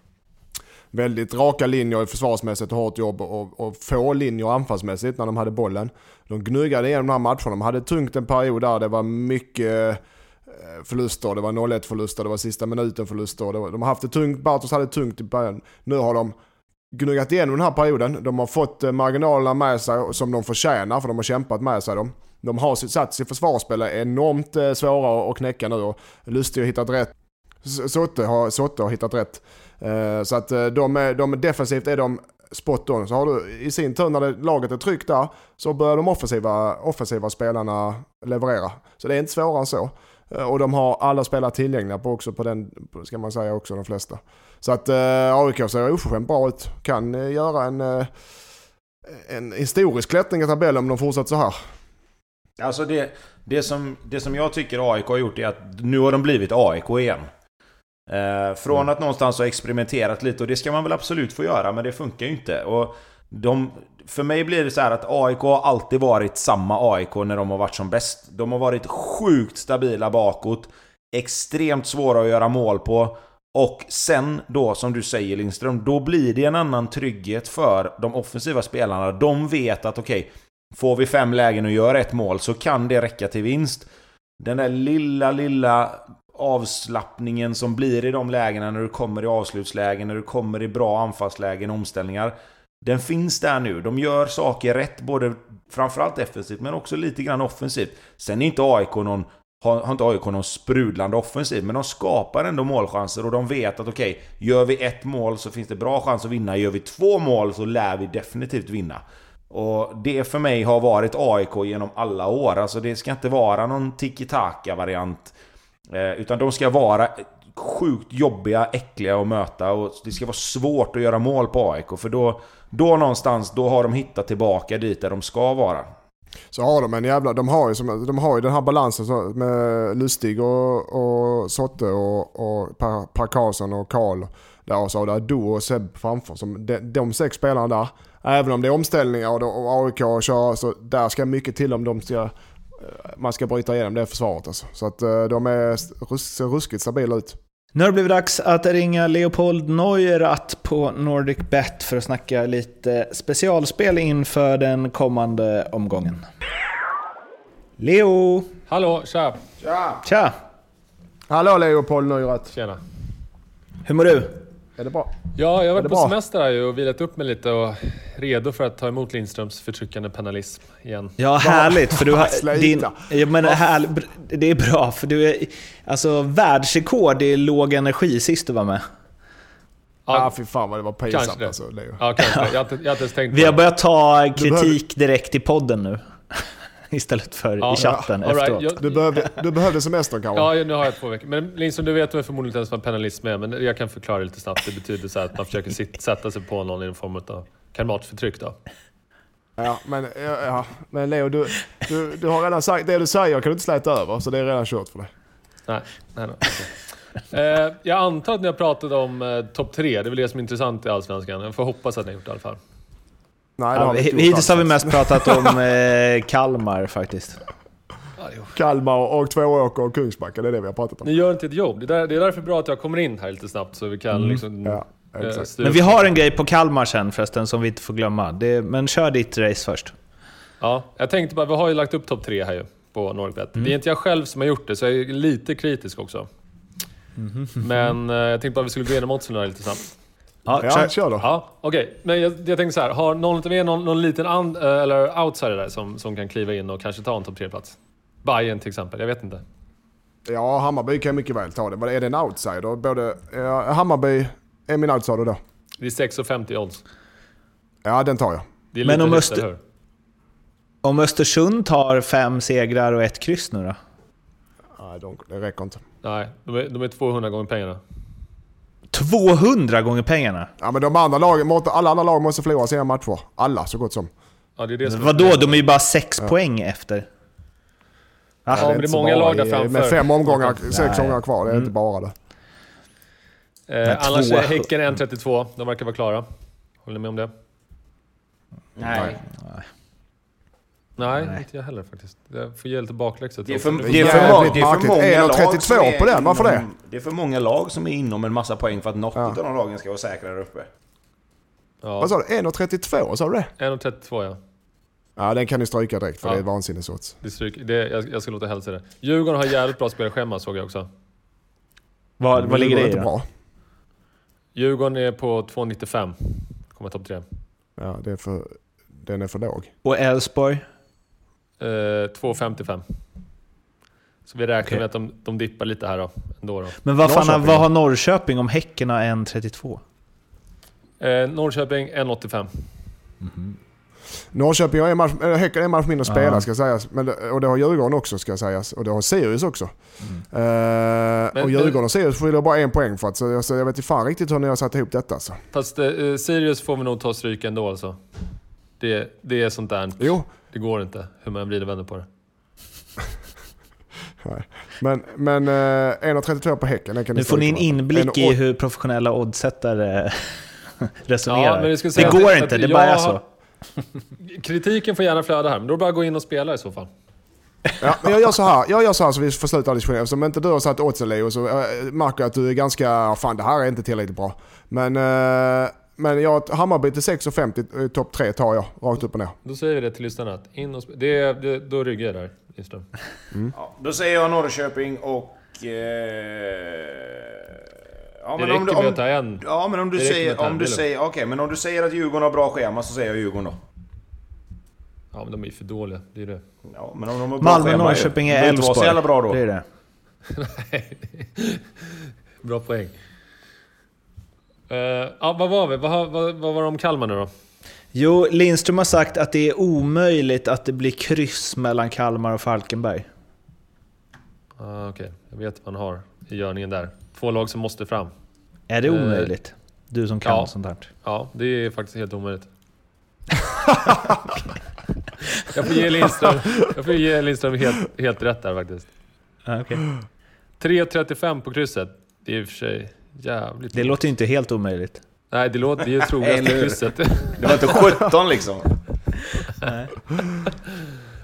väldigt raka linjer försvarsmässigt och hårt jobb och, och få linjer anfallsmässigt när de hade bollen. De gnuggade igenom de här matcherna. De hade tungt en period där det var mycket eh, Eh, förluster. Det var 0-1 förluster, det var sista minuten förluster. Det var, de har haft det tungt, Bartos hade det tungt i början. Nu har de gnuggat igenom den här perioden. De har fått eh, marginalerna med sig som de förtjänar för de har kämpat med sig dem. De har satt sitt försvarsspel är enormt eh, svåra att knäcka nu och Lustig har hittat rätt. Sotte har, Sotte har hittat rätt. Så att de är, de är defensivt är de spot on. Så har du i sin tur när det, laget är tryggt där så börjar de offensiva, offensiva spelarna leverera. Så det är inte svårare än så. Eh, Och de har alla spelare tillgängliga på också på den, ska man säga också de flesta. Så att eh, AIK ser oförskämt bra ut. Kan eh, göra en, eh, en historisk klättring i tabellen om de fortsätter så här. Alltså det, det, som, det som jag tycker AIK har gjort är att nu har de blivit AIK igen. Eh, från Mm. att någonstans ha experimenterat lite, och det ska man väl absolut få göra, men det funkar ju inte. Och de, för mig blir det så här att AIK har alltid varit samma AIK när de har varit som bäst. De har varit sjukt stabila bakåt, extremt svåra att göra mål på. Och sen då, som du säger Lindström, då blir det en annan trygghet för de offensiva spelarna. De vet att okej, Får vi fem lägen och gör ett mål så kan det räcka till vinst. Den där lilla, lilla avslappningen som blir i de lägena när du kommer i avslutslägen, när du kommer i bra anfallslägen, omställningar. Den finns där nu. De gör saker rätt, både framförallt defensivt men också lite grann offensivt. Sen är inte AIK någon har, har inte AIK någon sprudlande offensiv, men de skapar ändå målchanser och de vet att okej, gör vi ett mål så finns det bra chans att vinna. Gör vi två mål så lär vi definitivt vinna. Och det för mig har varit AIK genom alla år. Alltså det ska inte vara någon tiki-taka-variant. Eh, utan de ska vara sjukt jobbiga, äckliga att möta och det ska vara svårt att göra mål på AIK. För då, då någonstans, då har de hittat tillbaka dit där de ska vara. Så har de en jävla, de har ju, som, de har ju den här balansen med Lustig och, och Sotte och, och Per, per Karlsson och Karl. Där och så har du och Seb framför. Som de, de sex spelarna där. Även om det är omställningar och, och AIK kör så där ska mycket till om de ska, eh, man ska bryta igenom det försvaret alltså. Så att eh, de är, ser ruskigt stabila ut. Nu har det blivit dags att ringa Leopold Neurath på Nordic Bet för att snacka lite specialspel inför den kommande omgången. Leo! Hallå, tja! Tja! Hallå Leopold Neurath. Tjena. Hur mår du? Är det bra? Ja, jag har det varit på bra? semester här och vilat upp mig lite och redo för att ta emot Lindströms förtryckande penalism igen. Ja, härligt. För du har, din, ja, men här, det är bra, för du är alltså, världsrekord i låg energi sist du var med. Ja, ah, fy fan vad det var pinsamt det. alltså Leo. ja kanske. Jag har, inte, jag har inte ens tänkt Vi har det. börjat ta kritik direkt i podden nu. Istället för Ja, i chatten right. efteråt. Jag- Du behövde, du behövde semestern kanske? Ja, nu har jag två veckor. Men Lindström, du vet väl förmodligen inte ens vad penalism är, men jag kan förklara lite snabbt. Det betyder så att man försöker sit, sätta sig på någon i en form av karmatförtryck då. Ja, men, ja, ja. men Leo, du, du, du har redan sagt det du säger kan du inte släta över, så det är redan kört för dig. Nej, nej, nej. Eh, jag antar att ni har pratat om eh, topp tre, det är väl det som är intressant i Allsvenskan. Jag får hoppas att ni har gjort det i alla fall. Nej, det har vi vi- inte gjort hittills har vi mest pratat om eh, Kalmar faktiskt. Kalmar och Tvååker och Kungsbacka, det är det vi har pratat om. Ni gör inte ett jobb. Det är, där, det är därför bra att jag kommer in här lite snabbt så vi kan liksom... Ja, eh, exakt. Men vi har en grej på Kalmar sen förresten som vi inte får glömma. Det, men kör ditt race först. Ja, jag tänkte bara, vi har ju lagt upp topp tre här ju på Norrbet. Det är inte jag själv som har gjort det, så jag är lite kritisk också. Men eh, jag tänkte bara vi skulle gå igenom oddsen här lite snabbt. Ja, Ja, kör. kör då. Ja, okej. Men jag, jag tänkte så här, har någon av er någon, någon liten and, eh, eller outsider där som, som kan kliva in och kanske ta en topp tre-plats? Bayern till exempel, jag vet inte. Ja, Hammarby kan mycket väl ta det. Vad Är det en outsider? Både, ja, Hammarby är min outsider då. Det är 6,50 odds. Ja, den tar jag. Det är Men lite om högt, Öster- hur? Om Östersund tar fem segrar och ett kryss nu då? Nej, de, det räcker inte. Nej, de är, de är 200 gånger pengarna. 200 gånger pengarna? Ja, men de andra lagen, alla andra lag måste förlora sina matcher. Alla, så gott som. Ja, det är det som Vadå? De är ju bara sex poäng efter. Ja, men det är många lag där framför. Med fem omgångar, sex Nej. omgångar kvar. Det är inte bara det. Eh, annars är Häcken 1,32. De verkar vara klara. Håller ni med om det? Nej. Nej, inte jag heller faktiskt. Jag får ge lite bakläxa. Det är för, det är för, jävligt må- det är för många 1,32 lag som är på den, varför det? inom- Det är för många lag som är inom en massa poäng för att något av de lagen ska vara säkra där uppe. Ja, Vad sa du? 1,32? Sa du det? 1,32 ja. Ja, den kan ni stryka direkt för Ja. det är vansinnesodds. Det stryk, det, jag, jag ska låta hälsa det. Djurgården har jävligt bra spelschema såg jag också. Vad, vad ligger det i inte bra. Djurgården är på 2,95. Kommer topp tre. Ja, det är för, den är för låg. Och Elfsborg? Eh, 2,55. Så vi räknar Okej. med att de, de dippar lite här då. Ändå då. Men vad fan, vad har Norrköping om Häcken har 1,32? Eh, Norrköping 1,85. Norrköping har en match, äh, Häcken en match mindre att spela ska sägas. Men, och det har Djurgården också ska sägas. Och det har Sirius också. Eh, Men- och Djurgården och Sirius skiljer bara en poäng för att, så jag, så jag vet inte fan riktigt hur ni har satt ihop detta alltså. Fast eh, Sirius får vi nog ta stryk ändå alltså. Det, det är sånt där. Jo, Det går inte hur man vrider och vänder på det. nej. men, men eh, 1,32 på Häcken, den kan Nu får ni en inblick En i hur professionella oddsättare resonerar. Ja, det säga går att- inte, att det bara är så. Kritiken får gärna flöda här, men då är det bara att gå in och spela i så fall. Ja, men jag gör så här, jag gör så här så vi får sluta diskussionen. Eftersom inte du har satt oddsen Leo så äh, märker jag att du är ganska, fan det här är inte tillräckligt bra. Men, äh, men jag, Hammarby till 6,50 eh, topp 3 tar jag rakt upp och ner. Då säger vi det till lyssnarna. att In och det, det, då ryggar jag där, Lindström. Ja, då säger jag Norrköping och... Eh, ja, Det räcker med att ta en. Ja, men om du Det säger... Om du det är säger okej, men om du säger att Djurgården har bra schema så säger jag Djurgården då. Ja, men de är ju för dåliga. Det är det. Ja, men om de har bra Malmö, schema, Norrköping det är behöver inte vara Elfsborg. så jävla bra då. Det är det. Bra poäng. Eh, ja, vad var vi? Vad, vad, vad var det om Kalmar nu då? Jo, Lindström har sagt att det är omöjligt att det blir kryss mellan Kalmar och Falkenberg. Ah, Okej, jag vet vad han har i görningen där. Två lag som måste fram. Är det Eh, omöjligt? Du som kan ja. sånt här. Ja, det är faktiskt helt omöjligt. jag får ge Lindström, jag får ge Lindström helt, helt rätt där faktiskt. Ja, okej. 3.35 på krysset. Det är i och för sig jävligt... Det låter ju inte helt omöjligt. Nej, det låter... Är ju troligaste Eller hur? krysset. Det var inte 17 liksom.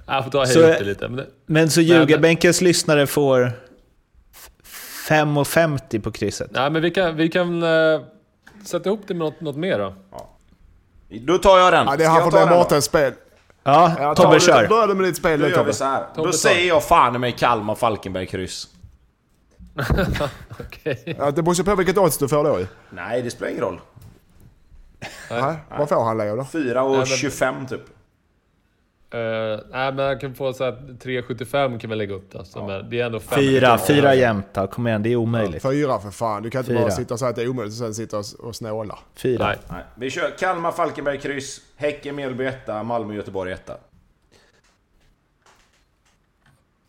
Jag får ta och höja upp det lite. Men det, Men så ljugarbänkens lyssnare får f- 5,50 på krysset. nej, men vi kan, vi kan eh, sätta ihop det med något, något mer då. Då tar jag den. Ja, det här jag får bli? Mårtens spel. Ja, Ja, Tobbe kör. Börja du med ditt spel nu Tobbe. Då säger jag fan i mig Kalmar, Falkenberg, kryss. Okej. Ja, det beror ju på vilket odds du får då ju. Nej, det spelar ingen roll. Nej. Vad får han Leo då? 4 och Nej, men- 25 typ. Eh, nej, men jag kan få så att 3.75 kan vi lägga upp då. Som är, det är ändå fem. Fyra, fyra jämnt. Kom igen, det är omöjligt. Fyra för fan. Du kan inte Fyra. bara sitta och säga att det är omöjligt och sen sitta och, och snåla. Fyra. Nej. Nej. Vi kör Kalmar, Falkenberg, kryss. Häcken, Mjällby 1, Malmö, Göteborg 1.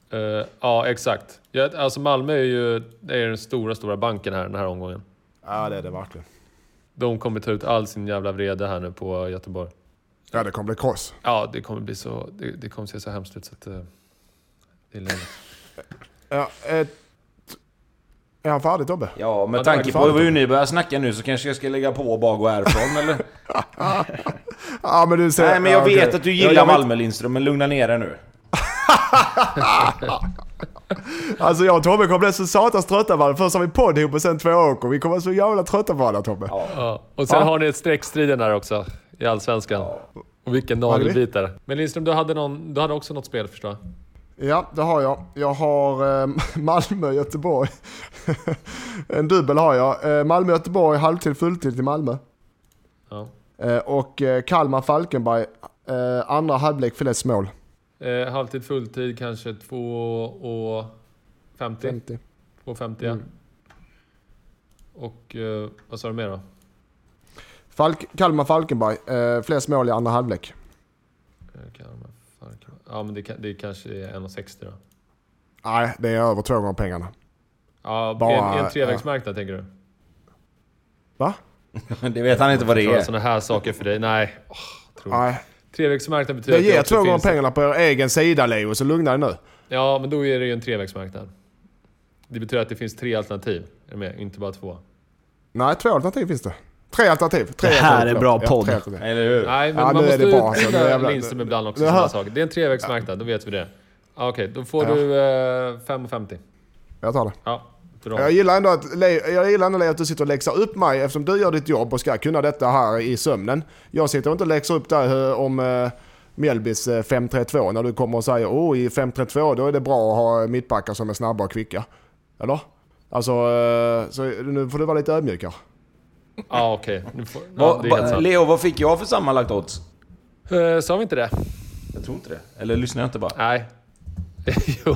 Eh, ja, exakt. Ja, alltså Malmö är ju det är den stora, stora banken här den här omgången. Ja, det är det verkligen. De kommer ta ut all sin jävla vrede här nu på Göteborg. Ja, det kommer bli kross. Ja, det kommer bli så... Det, det kommer se så hemskt ut så att... eh, det är löjligt. Ja, ett... Är han färdig Tobbe? Ja, med Ja, tanke på hur ni börjar snacka nu så kanske jag ska lägga på och bara gå härifrån eller? Ja, men du ser... Nej men jag ja, vet okej. att du Ja, gillar vet- Malmö Lindström, men lugna ner dig nu. Alltså jag och Tobbe kommer bli så satans trötta varandra. Först har vi podd ihop och sen två åker. Vi kommer vara så jävla trötta på varandra Tobbe. Ja. Och sen Ja. har ni ett streckstriden där också. I Allsvenskan. Och vilken nagelbitare. Men Lindström, du hade, någon, du hade också något spel förstår jag? Ja, det har jag. Jag har eh, Malmö-Göteborg. en dubbel har jag. Eh, Malmö-Göteborg halvtid, fulltid till Malmö. Ja. Eh, och eh, Kalmar-Falkenberg eh, andra halvlek flest mål. Eh, halvtid, fulltid kanske 2,50. 50. 2,50 ja. Mm. Och eh, vad sa du mer då? Falk- Kalmar-Falkenberg, eh, flest mål i andra halvlek. Eh, Kalmar, Falkenberg. Ja men det, kan- det kanske är 1,60 då. Nej, det är över två gånger pengarna. Ja, Bara- en, en trevägsmarknad tänker du? Va? Det vet han inte vad det är. Sådana här saker för dig? Nej. Oh, tror. Nej. Trevägsmarknad betyder Det att ger två gånger pengarna på er egen sida Leo, så lugna dig nu. Ja, men då är det ju en trevägsmarknad. Det betyder att det finns tre alternativ. Är du med? Inte bara två. Nej, två alternativ finns det. Tre alternativ. Tre Det här alternativ, är bra podd. tre alternativ. Eller hur? Nej, men Ja, man nu är måste utbilda. Lindström ibland också. Sådana saker. Det är en trevägsmarknad, då vet vi det. Ja, Okej, då får Ja. du eh, 5,50. Jag tar det. Ja, bra. Jag gillar ändå att, jag gillar ändå att du sitter och läxar upp mig eftersom du gör ditt jobb och ska kunna detta här i sömnen. Jag sitter inte och läxar upp dig eh, om uh, Mjällbys eh, 5-3-2 när du kommer och säger oh i 5-3-2 då är det bra att ha mittbackar som är snabba och kvicka. Eller? Alltså, eh, så nu får du vara lite ödmjuk här. Ja, okej. Nu får- Ja, sant. Leo, vad fick jag för sammanlagt odds? Eh, Sa vi inte det? Jag tror inte det. Eller lyssnar jag inte bara? Nej. jo.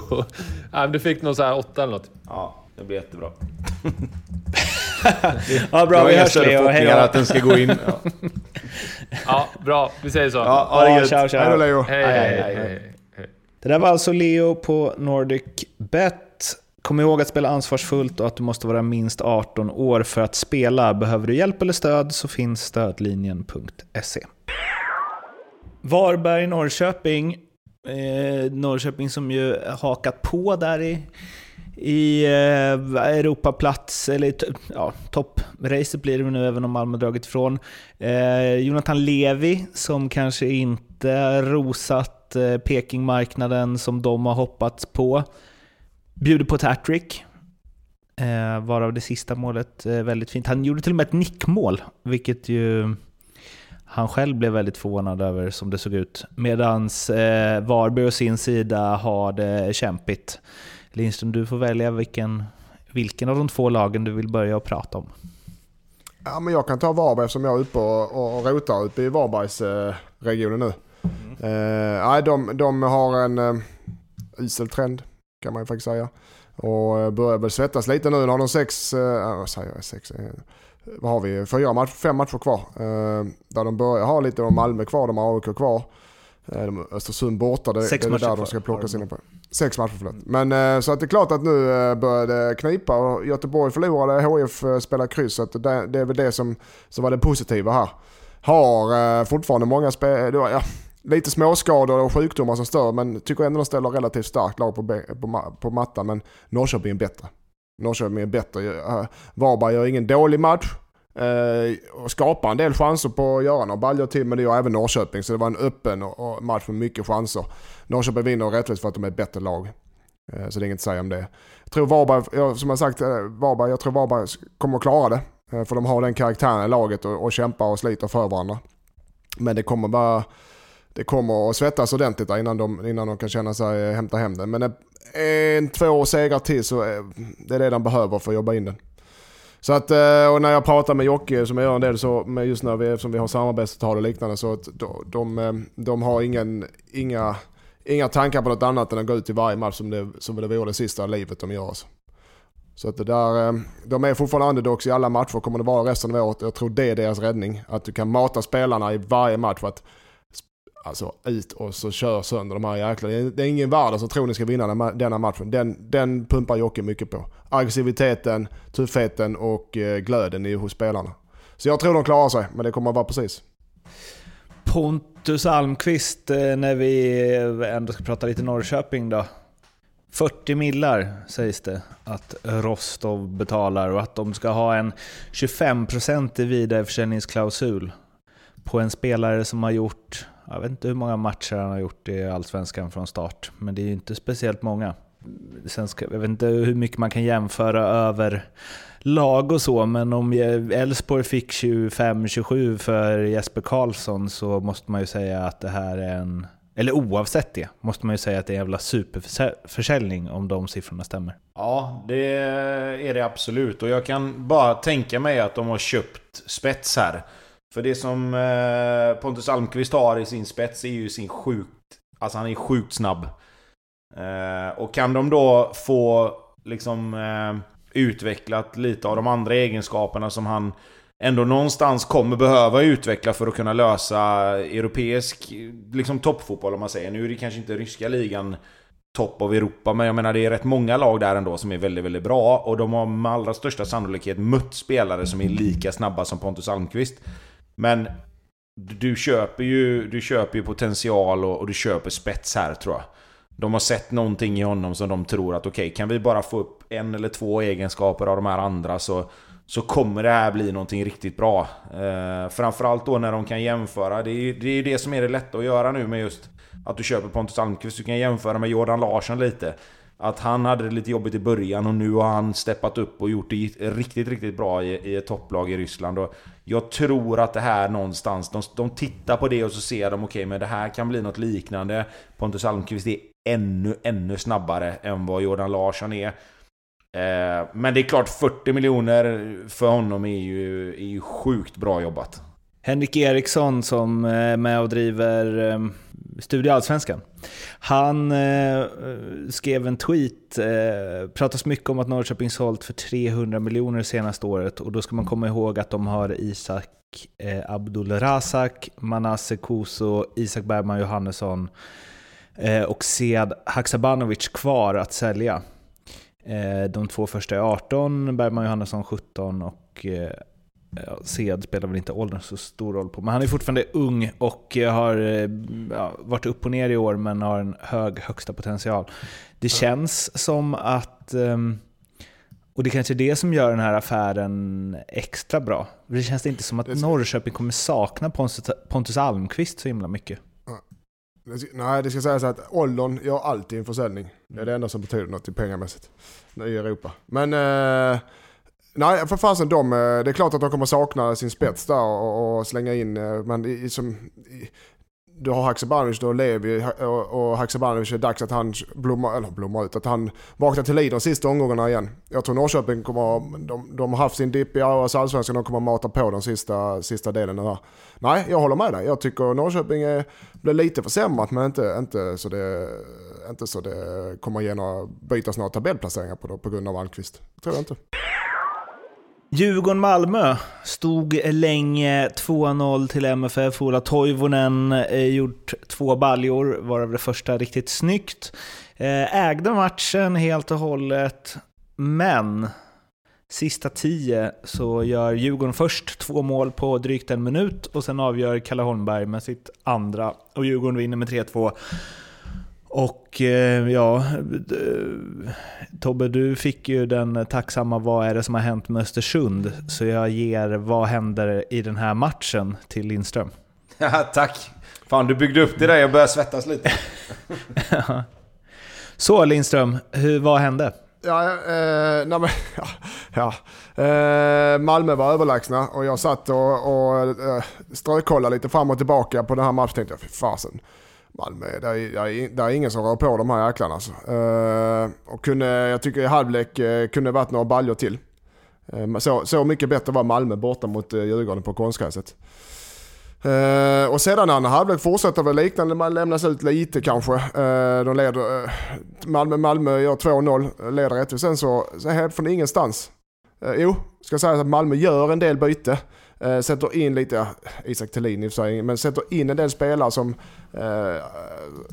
Nej, du fick nog så här åtta eller något. Ja, det blir jättebra. Ja, bra, vi hörs Leo. Hej då. att den ska gå in. Ja, Ja, bra. Vi säger så. ja ha det gött. ciao, Hej då. Leo. Hej, hej, hej. Det där var alltså Leo på Nordic Bet. Kom ihåg att spela ansvarsfullt och att du måste vara minst 18 år för att spela. Behöver du hjälp eller stöd så finns stödlinjen.se. Varberg-Norrköping. Eh, Norrköping som ju hakat på där i, i eh, Europaplats, eller ja, toppracet blir det nu även om Malmö dragit ifrån. Eh, Jonathan Levi som kanske inte rosat eh, Pekingmarknaden som de har hoppats på. Bjuder på ett hattrick. Eh, varav det sista målet eh, väldigt fint. Han gjorde till och med ett nickmål, vilket ju han själv blev väldigt förvånad över som det såg ut. Medan eh, Varberg å sin sida har det kämpigt. Lindström, du får välja vilken, vilken av de två lagen du vill börja prata om. Ja, men jag kan ta Varberg eftersom jag är uppe och, och rotar uppe i Varbergs eh, regionen nu. Eh, nej, de, de har en eh, isel trend kan man ju faktiskt säga. Och eh, börjar väl svettas lite nu. Nu har de sex, eh, vad säger jag, sex, eh, vad har vi, fyra match, fem matcher kvar. Eh, där de börjar ha lite om Malmö kvar, de har AIK kvar. Eh, de Östersund borta, det, Sex det är där de ska plocka sina poäng. Sex matcher förlåt. Men eh, så att det är klart att nu eh, börjar det knipa och Göteborg förlorade, HF spelade eh, spelar kryss. Så att det, det är väl det som, som var det positiva här. Har fortfarande många spelare. ja, lite småskador och sjukdomar som stör men tycker ändå de ställer relativt starkt lag på, på, på mattan. Men Norrköping är bättre. Norrköping är bättre. Varberg gör ingen dålig match. Eh, och skapar en del chanser på att göra några baljor till men det gör även Norrköping. Så det var en öppen match med mycket chanser. Norrköping vinner rättvist för att de är ett bättre lag. Eh, så det är inget att säga om det. Jag tror Varberg, som jag sagt, eh, Varberg, jag tror Varberg kommer att klara det. För de har den karaktären i laget och, och kämpar och sliter för varandra. Men det kommer bara det kommer att svettas ordentligt där innan de, innan de kan känna sig hämta hem den. Men en, två segrar till så är det det de behöver för att jobba in den. Så att, eh, och när jag pratar med Jocke som jag gör en del så, med just när vi, eftersom vi har samarbetsavtal och liknande så att de, de, de har ingen, inga, inga tankar på något annat än att gå ut i varje match som det, som det vore det sista livet de gör. Alltså. Så att det där, eh, de är fortfarande underdogs i alla matcher, kommer det vara resten av året. Jag tror det är deras räddning. Att du kan mata spelarna i varje match för att Alltså ut och så kör sönder de här jäkla. Det är- ingen värld som tror ni ska vinna denna matchen. Den, den pumpar Jocke mycket på. Aggressiviteten, tuffheten och eh, glöden är hos spelarna. Så jag tror de klarar sig, men det kommer att vara precis. Pontus Almqvist, eh, när vi eh, ändå ska prata lite Norrköping då. 40 millar sägs det att Rostov betalar och att de ska ha en 25% i vidareförsäljningsklausul på en spelare som har gjort, jag vet inte hur många matcher han har gjort i Allsvenskan från start, men det är ju inte speciellt många. Sen ska, jag vet inte hur mycket man kan jämföra över lag och så, men om Elfsborg fick 25-27 för Jesper Karlsson så måste man ju säga att det här är en Eller oavsett det, måste man ju säga att det är en jävla superförsäljning om de siffrorna stämmer. Ja, det är det absolut. Och jag kan bara tänka mig att de har köpt spets här. För det som eh, Pontus Almqvist har i sin spets är ju sin sjukt... Alltså han är sjukt snabb. Eh, och kan de då få liksom eh, utvecklat lite av de andra egenskaperna som han ändå någonstans kommer behöva utveckla för att kunna lösa europeisk liksom toppfotboll om man säger. Nu är det kanske inte ryska ligan topp av Europa, men jag menar det är rätt många lag där ändå som är väldigt, väldigt bra. Och de har med allra största sannolikhet mött spelare som är lika snabba som Pontus Almqvist. Men du köper ju, du köper ju potential och, och du köper spets här tror jag. De har sett någonting i honom som de tror att okej, okay, kan vi bara få upp en eller två egenskaper av de här andra så så kommer det här bli någonting riktigt bra. Eh, framförallt då när de kan jämföra. Det är ju det, är det som är det lätta att göra nu med just att du köper Pontus Almqvist. Du kan jämföra med Jordan Larsson lite. Att han hade det lite jobbigt i början och nu har han steppat upp och gjort det riktigt, riktigt bra i, i ett topplag i Ryssland. Och jag tror att det här någonstans, de, de tittar på det och så ser de okej, okay, men det här kan bli något liknande. Pontus Almqvist är ännu, ännu snabbare än vad Jordan Larsson är. Eh, men det är klart, 40 miljoner för honom är ju, är ju sjukt bra jobbat. Henrik Eriksson som är med och driver ehm, Studio Allsvenskan. Han eh, skrev en tweet, eh, pratas mycket om att Norrköping sålt för 300 miljoner senaste året och då ska man komma ihåg att de har Isak eh, Abdulrazak, Manasse Koso, Isak Bergman Johannesson eh, och Sead Haksabanovic kvar att sälja. Eh, de två första är 18, Bergman Johannesson 17 och eh, eh, Sed spelar väl inte åldern så stor roll på. Men han är fortfarande ung och har eh, ja, varit upp och ner i år men har en hög högsta potential. Det känns som att, ehm, och det är kanske är det som gör den här affären extra bra. Det känns inte som att Norrköping kommer sakna Pontus Almqvist så himla mycket. Nej, det ska sägas att åldern gör alltid en försäljning. Det är det enda som betyder något pengamässigt i Europa. Men eh, nej, för fasen de, eh, det är klart att de kommer sakna sin spets där och, och slänga in, eh, men i, som, i, du har Haksabanovic, du har Levi och, och Haksabanovic är dags att han blommar, eller blommar ut, att han vaknar till liv de sista omgångarna igen. Jag tror Norrköping kommer, de, de har haft sin dipp i allsvenskan, de kommer mata på den sista, sista delen där. Nej, jag håller med dig. Jag tycker Norrköping är, blir lite försämrat men inte, inte, så det, inte så det kommer ge några, bytas några tabellplaceringar på, på grund av Almqvist. Det tror jag inte. Djurgården-Malmö stod länge 2-0 till MFF. Ola Toivonen eh, gjort två baljor, varav det första riktigt snyggt. Eh, ägde matchen helt och hållet, men sista tio så gör Djurgården först två mål på drygt en minut och sen avgör Kalle Holmberg med sitt andra och Djurgården vinner med 3-2. Och eh, ja, Tobbe, du fick ju den tacksamma Vad är det som har hänt med Östersund? Så jag ger Vad händer i den här matchen till Lindström. Ja, tack! Fan, du byggde upp det där, jag börjar svettas lite. Så Lindström, hur, vad hände? Ja, eh, nej men, ja, ja. Eh, Malmö var överlägsna och jag satt och, och eh, strökollade lite fram och tillbaka på den här matchen. tänkte jag, fy fasen. Malmö, det är, där är ingen som rör på de här jäklarna. Alltså. Eh, och kunde, jag tycker i halvlek kunde eh, kunde varit några baljor till. Eh, så, så mycket bättre var Malmö borta mot Djurgården på konstgräset. Uh, och sedan andra halvlek fortsätter väl liknande, man lämnas ut lite kanske. Uh, de leder, uh, Malmö, Malmö gör 2-0, leder rätt. Sen så, så här från ingenstans. Uh, jo, ska säga att Malmö gör en del byte. Eh, sätter in lite, ja, Isak Thelin i och för sig, men sätter in en del spelare som, eh,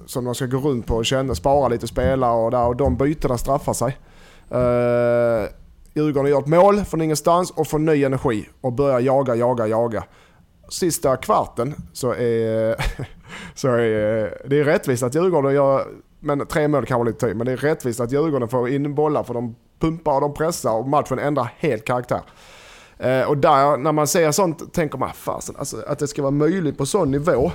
som de ska gå runt på och känna, spara lite spelare och, där, och de bytena straffar sig. Eh, Djurgården gör ett mål från ingenstans och får ny energi och börjar jaga, jaga, jaga. Sista kvarten så är, så är det är rättvist att Djurgården gör, men tre mål kan vara lite tid, men det är rättvist att Djurgården får in bollar för de pumpar och de pressar och matchen ändrar helt karaktär. Eh, och där, när man ser sånt tänker man fasen, alltså, att det ska vara möjligt på sån nivå.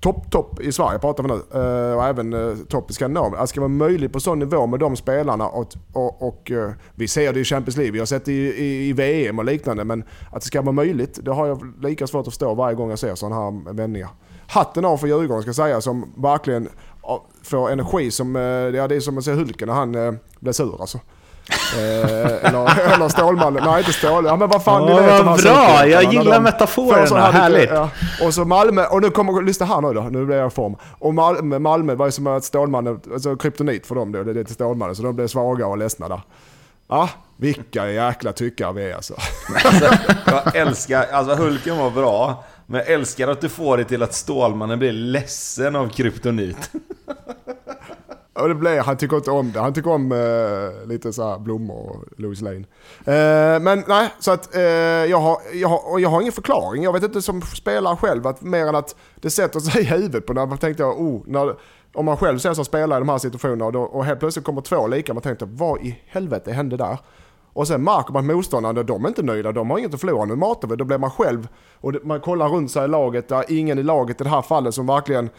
topp, topp i Sverige pratar vi nu. Eh, och även eh, topp i Skandinavien. Att det ska vara möjligt på sån nivå med de spelarna. Och, och, och eh, vi ser det i Champions League, vi har sett det i, i, i VM och liknande. Men att det ska vara möjligt, det har jag lika svårt att förstå varje gång jag ser sådana här vändningar. Hatten av för Djurgården ska jag säga som verkligen får energi som, eh, ja det är som att se Hulken när han eh, blir sur alltså. Eh, eller, eller Stålmannen, nej inte Stål, ja men vad fan ni vet vad bra, jag gillar de metaforerna, härligt. Ja. Och så Malmö, och nu kommer, lyssna här nu då, nu blir jag i form. Och Malmö, Malmö var ju som att Stålmannen, alltså kryptonit för dem då, det är till Stålmannen, så de blev svaga och ledsna där. Ja, vilka jäkla tyckare vi är alltså. Jag älskar, alltså Hulken var bra, men jag älskar att du får det till att Stålmannen blir ledsen av kryptonit. Och det blir, han tycker inte om det. Han tycker om eh, lite så här blommor och Louis Lane. Eh, men nej, så att eh, jag, har, jag, har, och jag har ingen förklaring. Jag vet inte som spelare själv, att, mer än att det sätter sig i huvudet på när man tänkte, oh, när, om man själv ser som spelare i de här situationerna och, då, och helt plötsligt kommer två lika, man tänkte, vad i helvete hände där? Och sen märker man att motståndarna, de är inte nöjda, de har inget att förlora, nu matar vi. Då blir man själv, och man kollar runt sig i laget, där ingen i laget i det här fallet som verkligen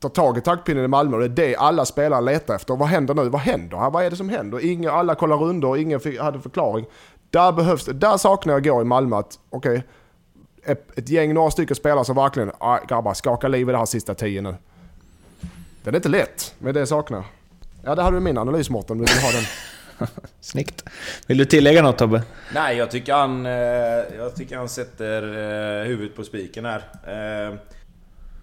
tar tag i taktpinnen i Malmö och det är det alla spelare letar efter. Vad händer nu? Vad händer här? Vad är det som händer? Ingen, alla kollar runt och ingen fick, hade förklaring. Där behövs det. Där saknar jag igår i Malmö att, okej, ett, ett gäng, några stycken spelare som verkligen, ah, grabbar, skaka liv i det här sista tio nu. Den är inte lätt, men det saknar. Ja, det hade du min analys Mårten, om du vill ha den. Snyggt. Vill du tillägga något Tobbe? Nej, jag tycker han, eh, jag tycker han sätter eh, huvudet på spiken här.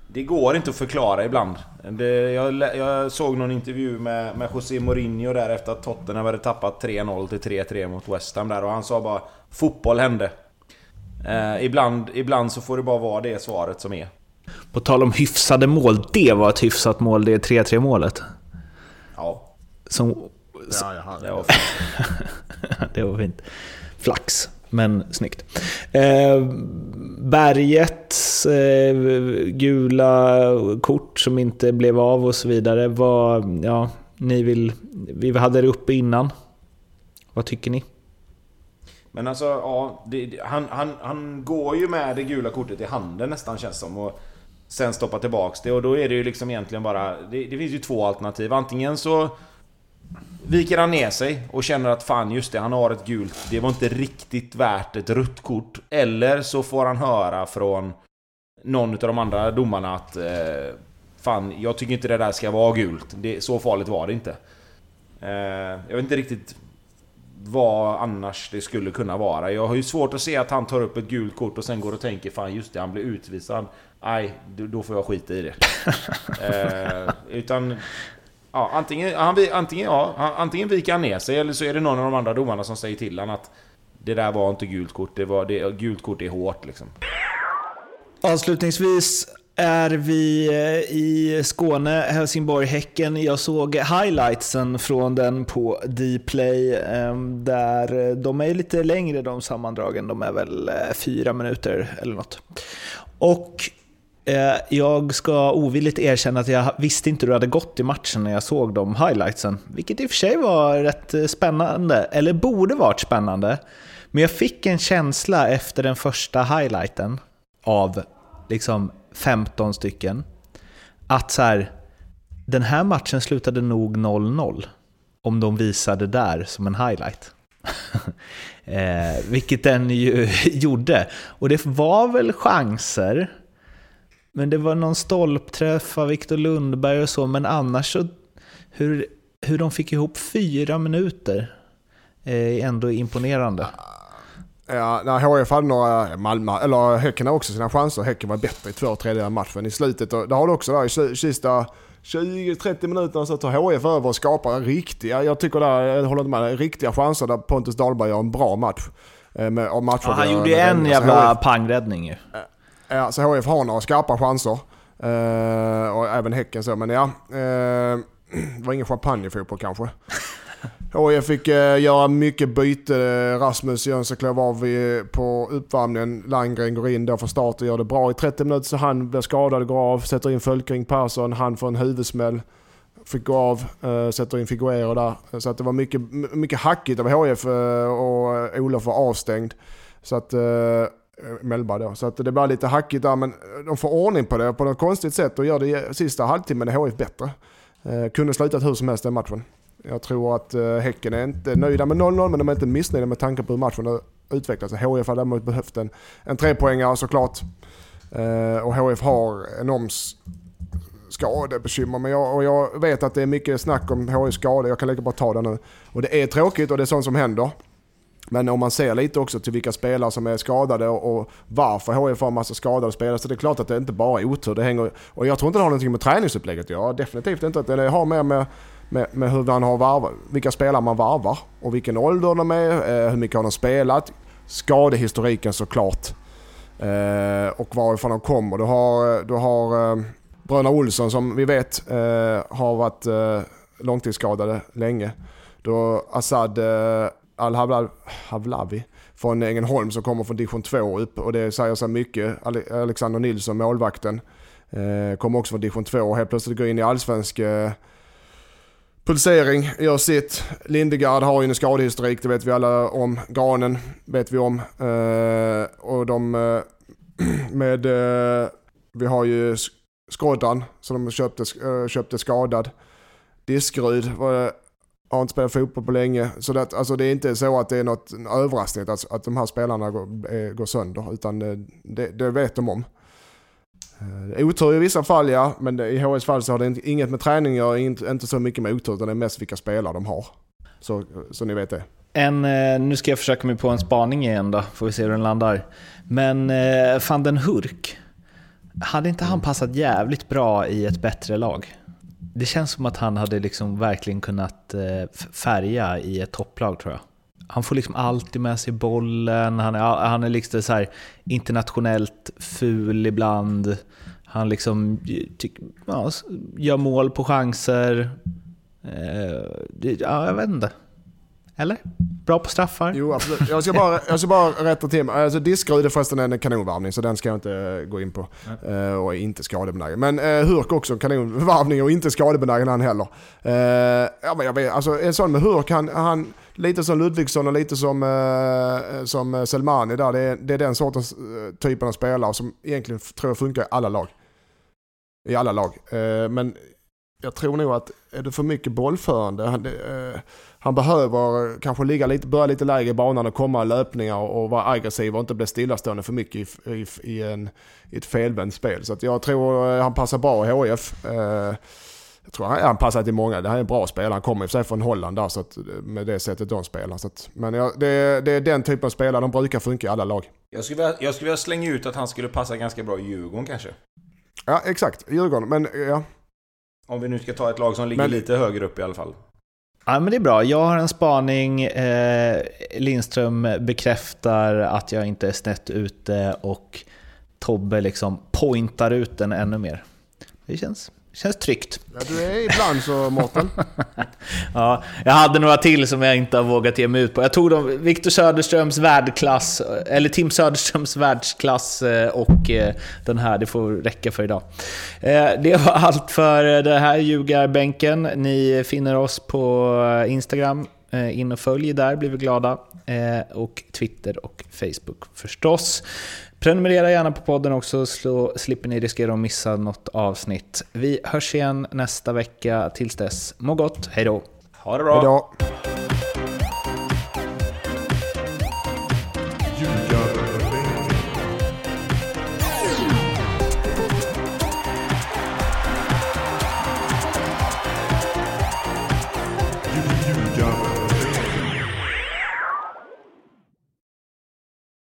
Det går inte att förklara ibland. Det, jag, jag såg någon intervju med, med José Mourinho där efter att Tottenham hade tappat 3-0 till 3-3 mot West Ham där och han sa bara Fotboll hände. Eh, ibland, ibland så får det bara vara det svaret som är. På tal om hyfsade mål, det var ett hyfsat mål, det 3-3 målet. Ja, Som, det var fint. det var fint. Flax, men snyggt. Eh, bergets eh, gula kort som inte blev av och så vidare. Vad, ja, ni vill, vi hade det uppe innan. Vad tycker ni? Men alltså, ja, det, han, han, han går ju med det gula kortet i handen nästan känns som. Och sen stoppar tillbaks det och då är det ju liksom egentligen bara... Det, det finns ju två alternativ. Antingen så viker han ner sig och känner att fan just det, han har ett gult. Det var inte riktigt värt ett rött kort. Eller så får han höra från någon av de andra domarna att eh, Fan, jag tycker inte det där ska vara gult. Det, så farligt var det inte. Eh, jag vet inte riktigt vad annars det skulle kunna vara. Jag har ju svårt att se att han tar upp ett gult kort och sen går och tänker fan just det, han blir utvisad. Nej, då- då får jag skita i det. eh, utan... Ja, antingen, han, antingen, ja, antingen viker han ner sig eller så är det någon av de andra domarna som säger till honom att det där var inte gult kort, det var, det, gult kort är hårt liksom. Avslutningsvis är vi eh, i Skåne, Helsingborg-Häcken. Jag såg highlightsen från den på Dplay. Ehm, där eh, de är lite längre de sammandragen. De är väl eh, fyra minuter eller något. Och Eh, jag ska ovilligt erkänna att jag visste inte hur det hade gått i matchen när jag såg de highlightsen. Vilket i och för sig var rätt eh, spännande, eller borde varit spännande. Men jag fick en känsla efter den första highlighten av liksom 15 stycken. Att så här, den här matchen slutade nog 0-0 om de visade där som en highlight. eh, vilket den ju gjorde. Och det var väl chanser. Men det var någon stolpträff av Viktor Lundberg och så. Men annars så, hur, hur de fick ihop fyra minuter eh, är ändå imponerande. Ja, när HF hade några, Malmö, eller Häcken har också sina chanser. Häcken var bättre i två tredjedelar matchen. I slutet, och det har du också där i sista 20-30 minuterna så tar HF över och skapar riktiga, jag tycker där, jag håller inte med, riktiga chanser där Pontus Dahlberg gör en bra match. Eh, Med, matcher Ja, han gjorde ju med en jävla HF pangräddning ju. Ja, så HF har några skarpa chanser. Eh, och även Häcken så, men ja. Eh, det var ingen champagnefotboll kanske. HIF fick eh, göra mycket byte. Rasmus Jönsson klev av på uppvärmningen. Landgren går in då för start och gör det bra i 30 minuter så han blir skadad, går av, sätter in Fölkring Persson. Han får en huvudsmäll. Fick gå av, eh, sätter in Figuero där. Så att det var mycket, mycket hackigt av HIF eh, och Olof var avstängd. Så att, Eh, Melba då. Så att det blir lite hackigt där, men eh, de får ordning på det på något konstigt sätt och gör det sista halvtimmen i HIF bättre. Eh, kunde slutat hur som helst den matchen. Jag tror att eh, Häcken är inte nöjda med 0-0, men de är inte missnöjda med tanke på hur matchen har utvecklats. HIF har däremot behövt en, en trepoängare såklart. Eh, och HIF har enormt skadebekymmer. Men jag, och jag vet att det är mycket snack om HIFs skador. Jag kan lika bra ta det nu. Och det är tråkigt och det är sånt som händer. Men om man ser lite också till vilka spelare som är skadade och, och varför HIF har en massa skadade spelare så det är klart att det inte bara är otur. Det hänger, och jag tror inte det har någonting med träningsupplägget att göra. Definitivt inte. Det har mer med, med, med hur man har varvat, vilka spelare man varvar och vilken ålder de är, eh, hur mycket har de spelat, skadehistoriken såklart. Eh, och varifrån de kommer. Du har, du har eh, Bröderna Olsson som vi vet eh, har varit eh, långtidsskadade länge. Då Assad eh, Al-Havlavi från Ängelholm som kommer från division 2 upp och det säger sig mycket. Alexander Nilsson, målvakten, eh, kommer också från division 2 och helt plötsligt går in i allsvensk eh, pulsering, gör sitt. Lindegard har ju en skadehistorik, det vet vi alla om. Granen vet vi om. Eh, och de med, vi har ju Skroddan som de köpte, köpte skadad. Diskryd var har inte spelat fotboll på länge. Så det, alltså det är inte så att det är något överraskning att, att de här spelarna går, är, går sönder. Utan det, det, vet de om. Eh, otur i vissa fall ja, men i HS fall så har det inget med träning att göra, inte, inte så mycket med otur utan det är mest vilka spelare de har. Så, så ni vet det. En, eh, nu ska jag försöka mig på en spaning igen då, får vi se hur den landar. Men eh, van den Hurk, hade inte han passat jävligt bra i ett bättre lag? Det känns som att han hade liksom verkligen kunnat eh, färga i ett topplag tror jag. Han får liksom alltid med sig bollen, han är, han är liksom så här internationellt ful ibland. Han liksom eh, ja, gör mål på chanser. Eh, ja, jag vet inte. Eller? Bra på straffar? Jo, absolut. Jag ska bara, jag ska bara rätta till mig. Alltså, Diskrud förresten en kanonvarvning, så den ska jag inte gå in på. Uh, och är inte skadebenägen. Men uh, Hurk också kanonvarvning och inte skadebenägen han heller. Uh, ja, men jag vet, alltså, en sån med Hurk, han, han, lite som Ludvigsson och lite som, uh, som Selmani där. Det är, det är den sortens typen av spelare som egentligen tror jag funkar i alla lag. I alla lag. men jag tror nog att är det för mycket bollförande, han, han behöver kanske ligga lite, börja lite lägre i banan och komma i löpningar och, vara aggressiv och inte bli stillastående för mycket i, i, i, en, i ett felvänt spel. Så jag tror han passar bra i HF. Eh, jag tror han, han passar till många. Det här är en bra spelare. Han kommer i och för sig från Holland där, så att, med det sättet de spelar. Så att, men ja, det, det, är den typen av spelare, de brukar funka i alla lag. Jag skulle, vilja, jag skulle vilja slänga ut att han skulle passa ganska bra i Djurgården kanske. Ja, exakt. Djurgården. Men ja, om vi nu ska ta ett lag som ligger men, lite högre upp i alla fall. Ja, men det är bra. Jag har en spaning. Eh, Lindström bekräftar att jag inte är snett ute och Tobbe liksom pointar ut den ännu mer. Det känns Känns tryggt. Ja, du är ibland så, Mårten. ja, jag hade några till som jag inte har vågat ge mig ut på. Jag tog dem, Viktor Söderströms världsklass, eller Tim Söderströms världsklass eh, och eh, den här. Det får räcka för idag. Eh, det var allt för det här ljugarbänken. Ni finner oss på Instagram. In och följ där blir vi glada. Och Twitter och Facebook förstås. Prenumerera gärna på podden också så slipper ni riskera att missa något avsnitt. Vi hörs igen nästa vecka. Tills dess, må gott. Hej då! Ha det bra! Hejdå.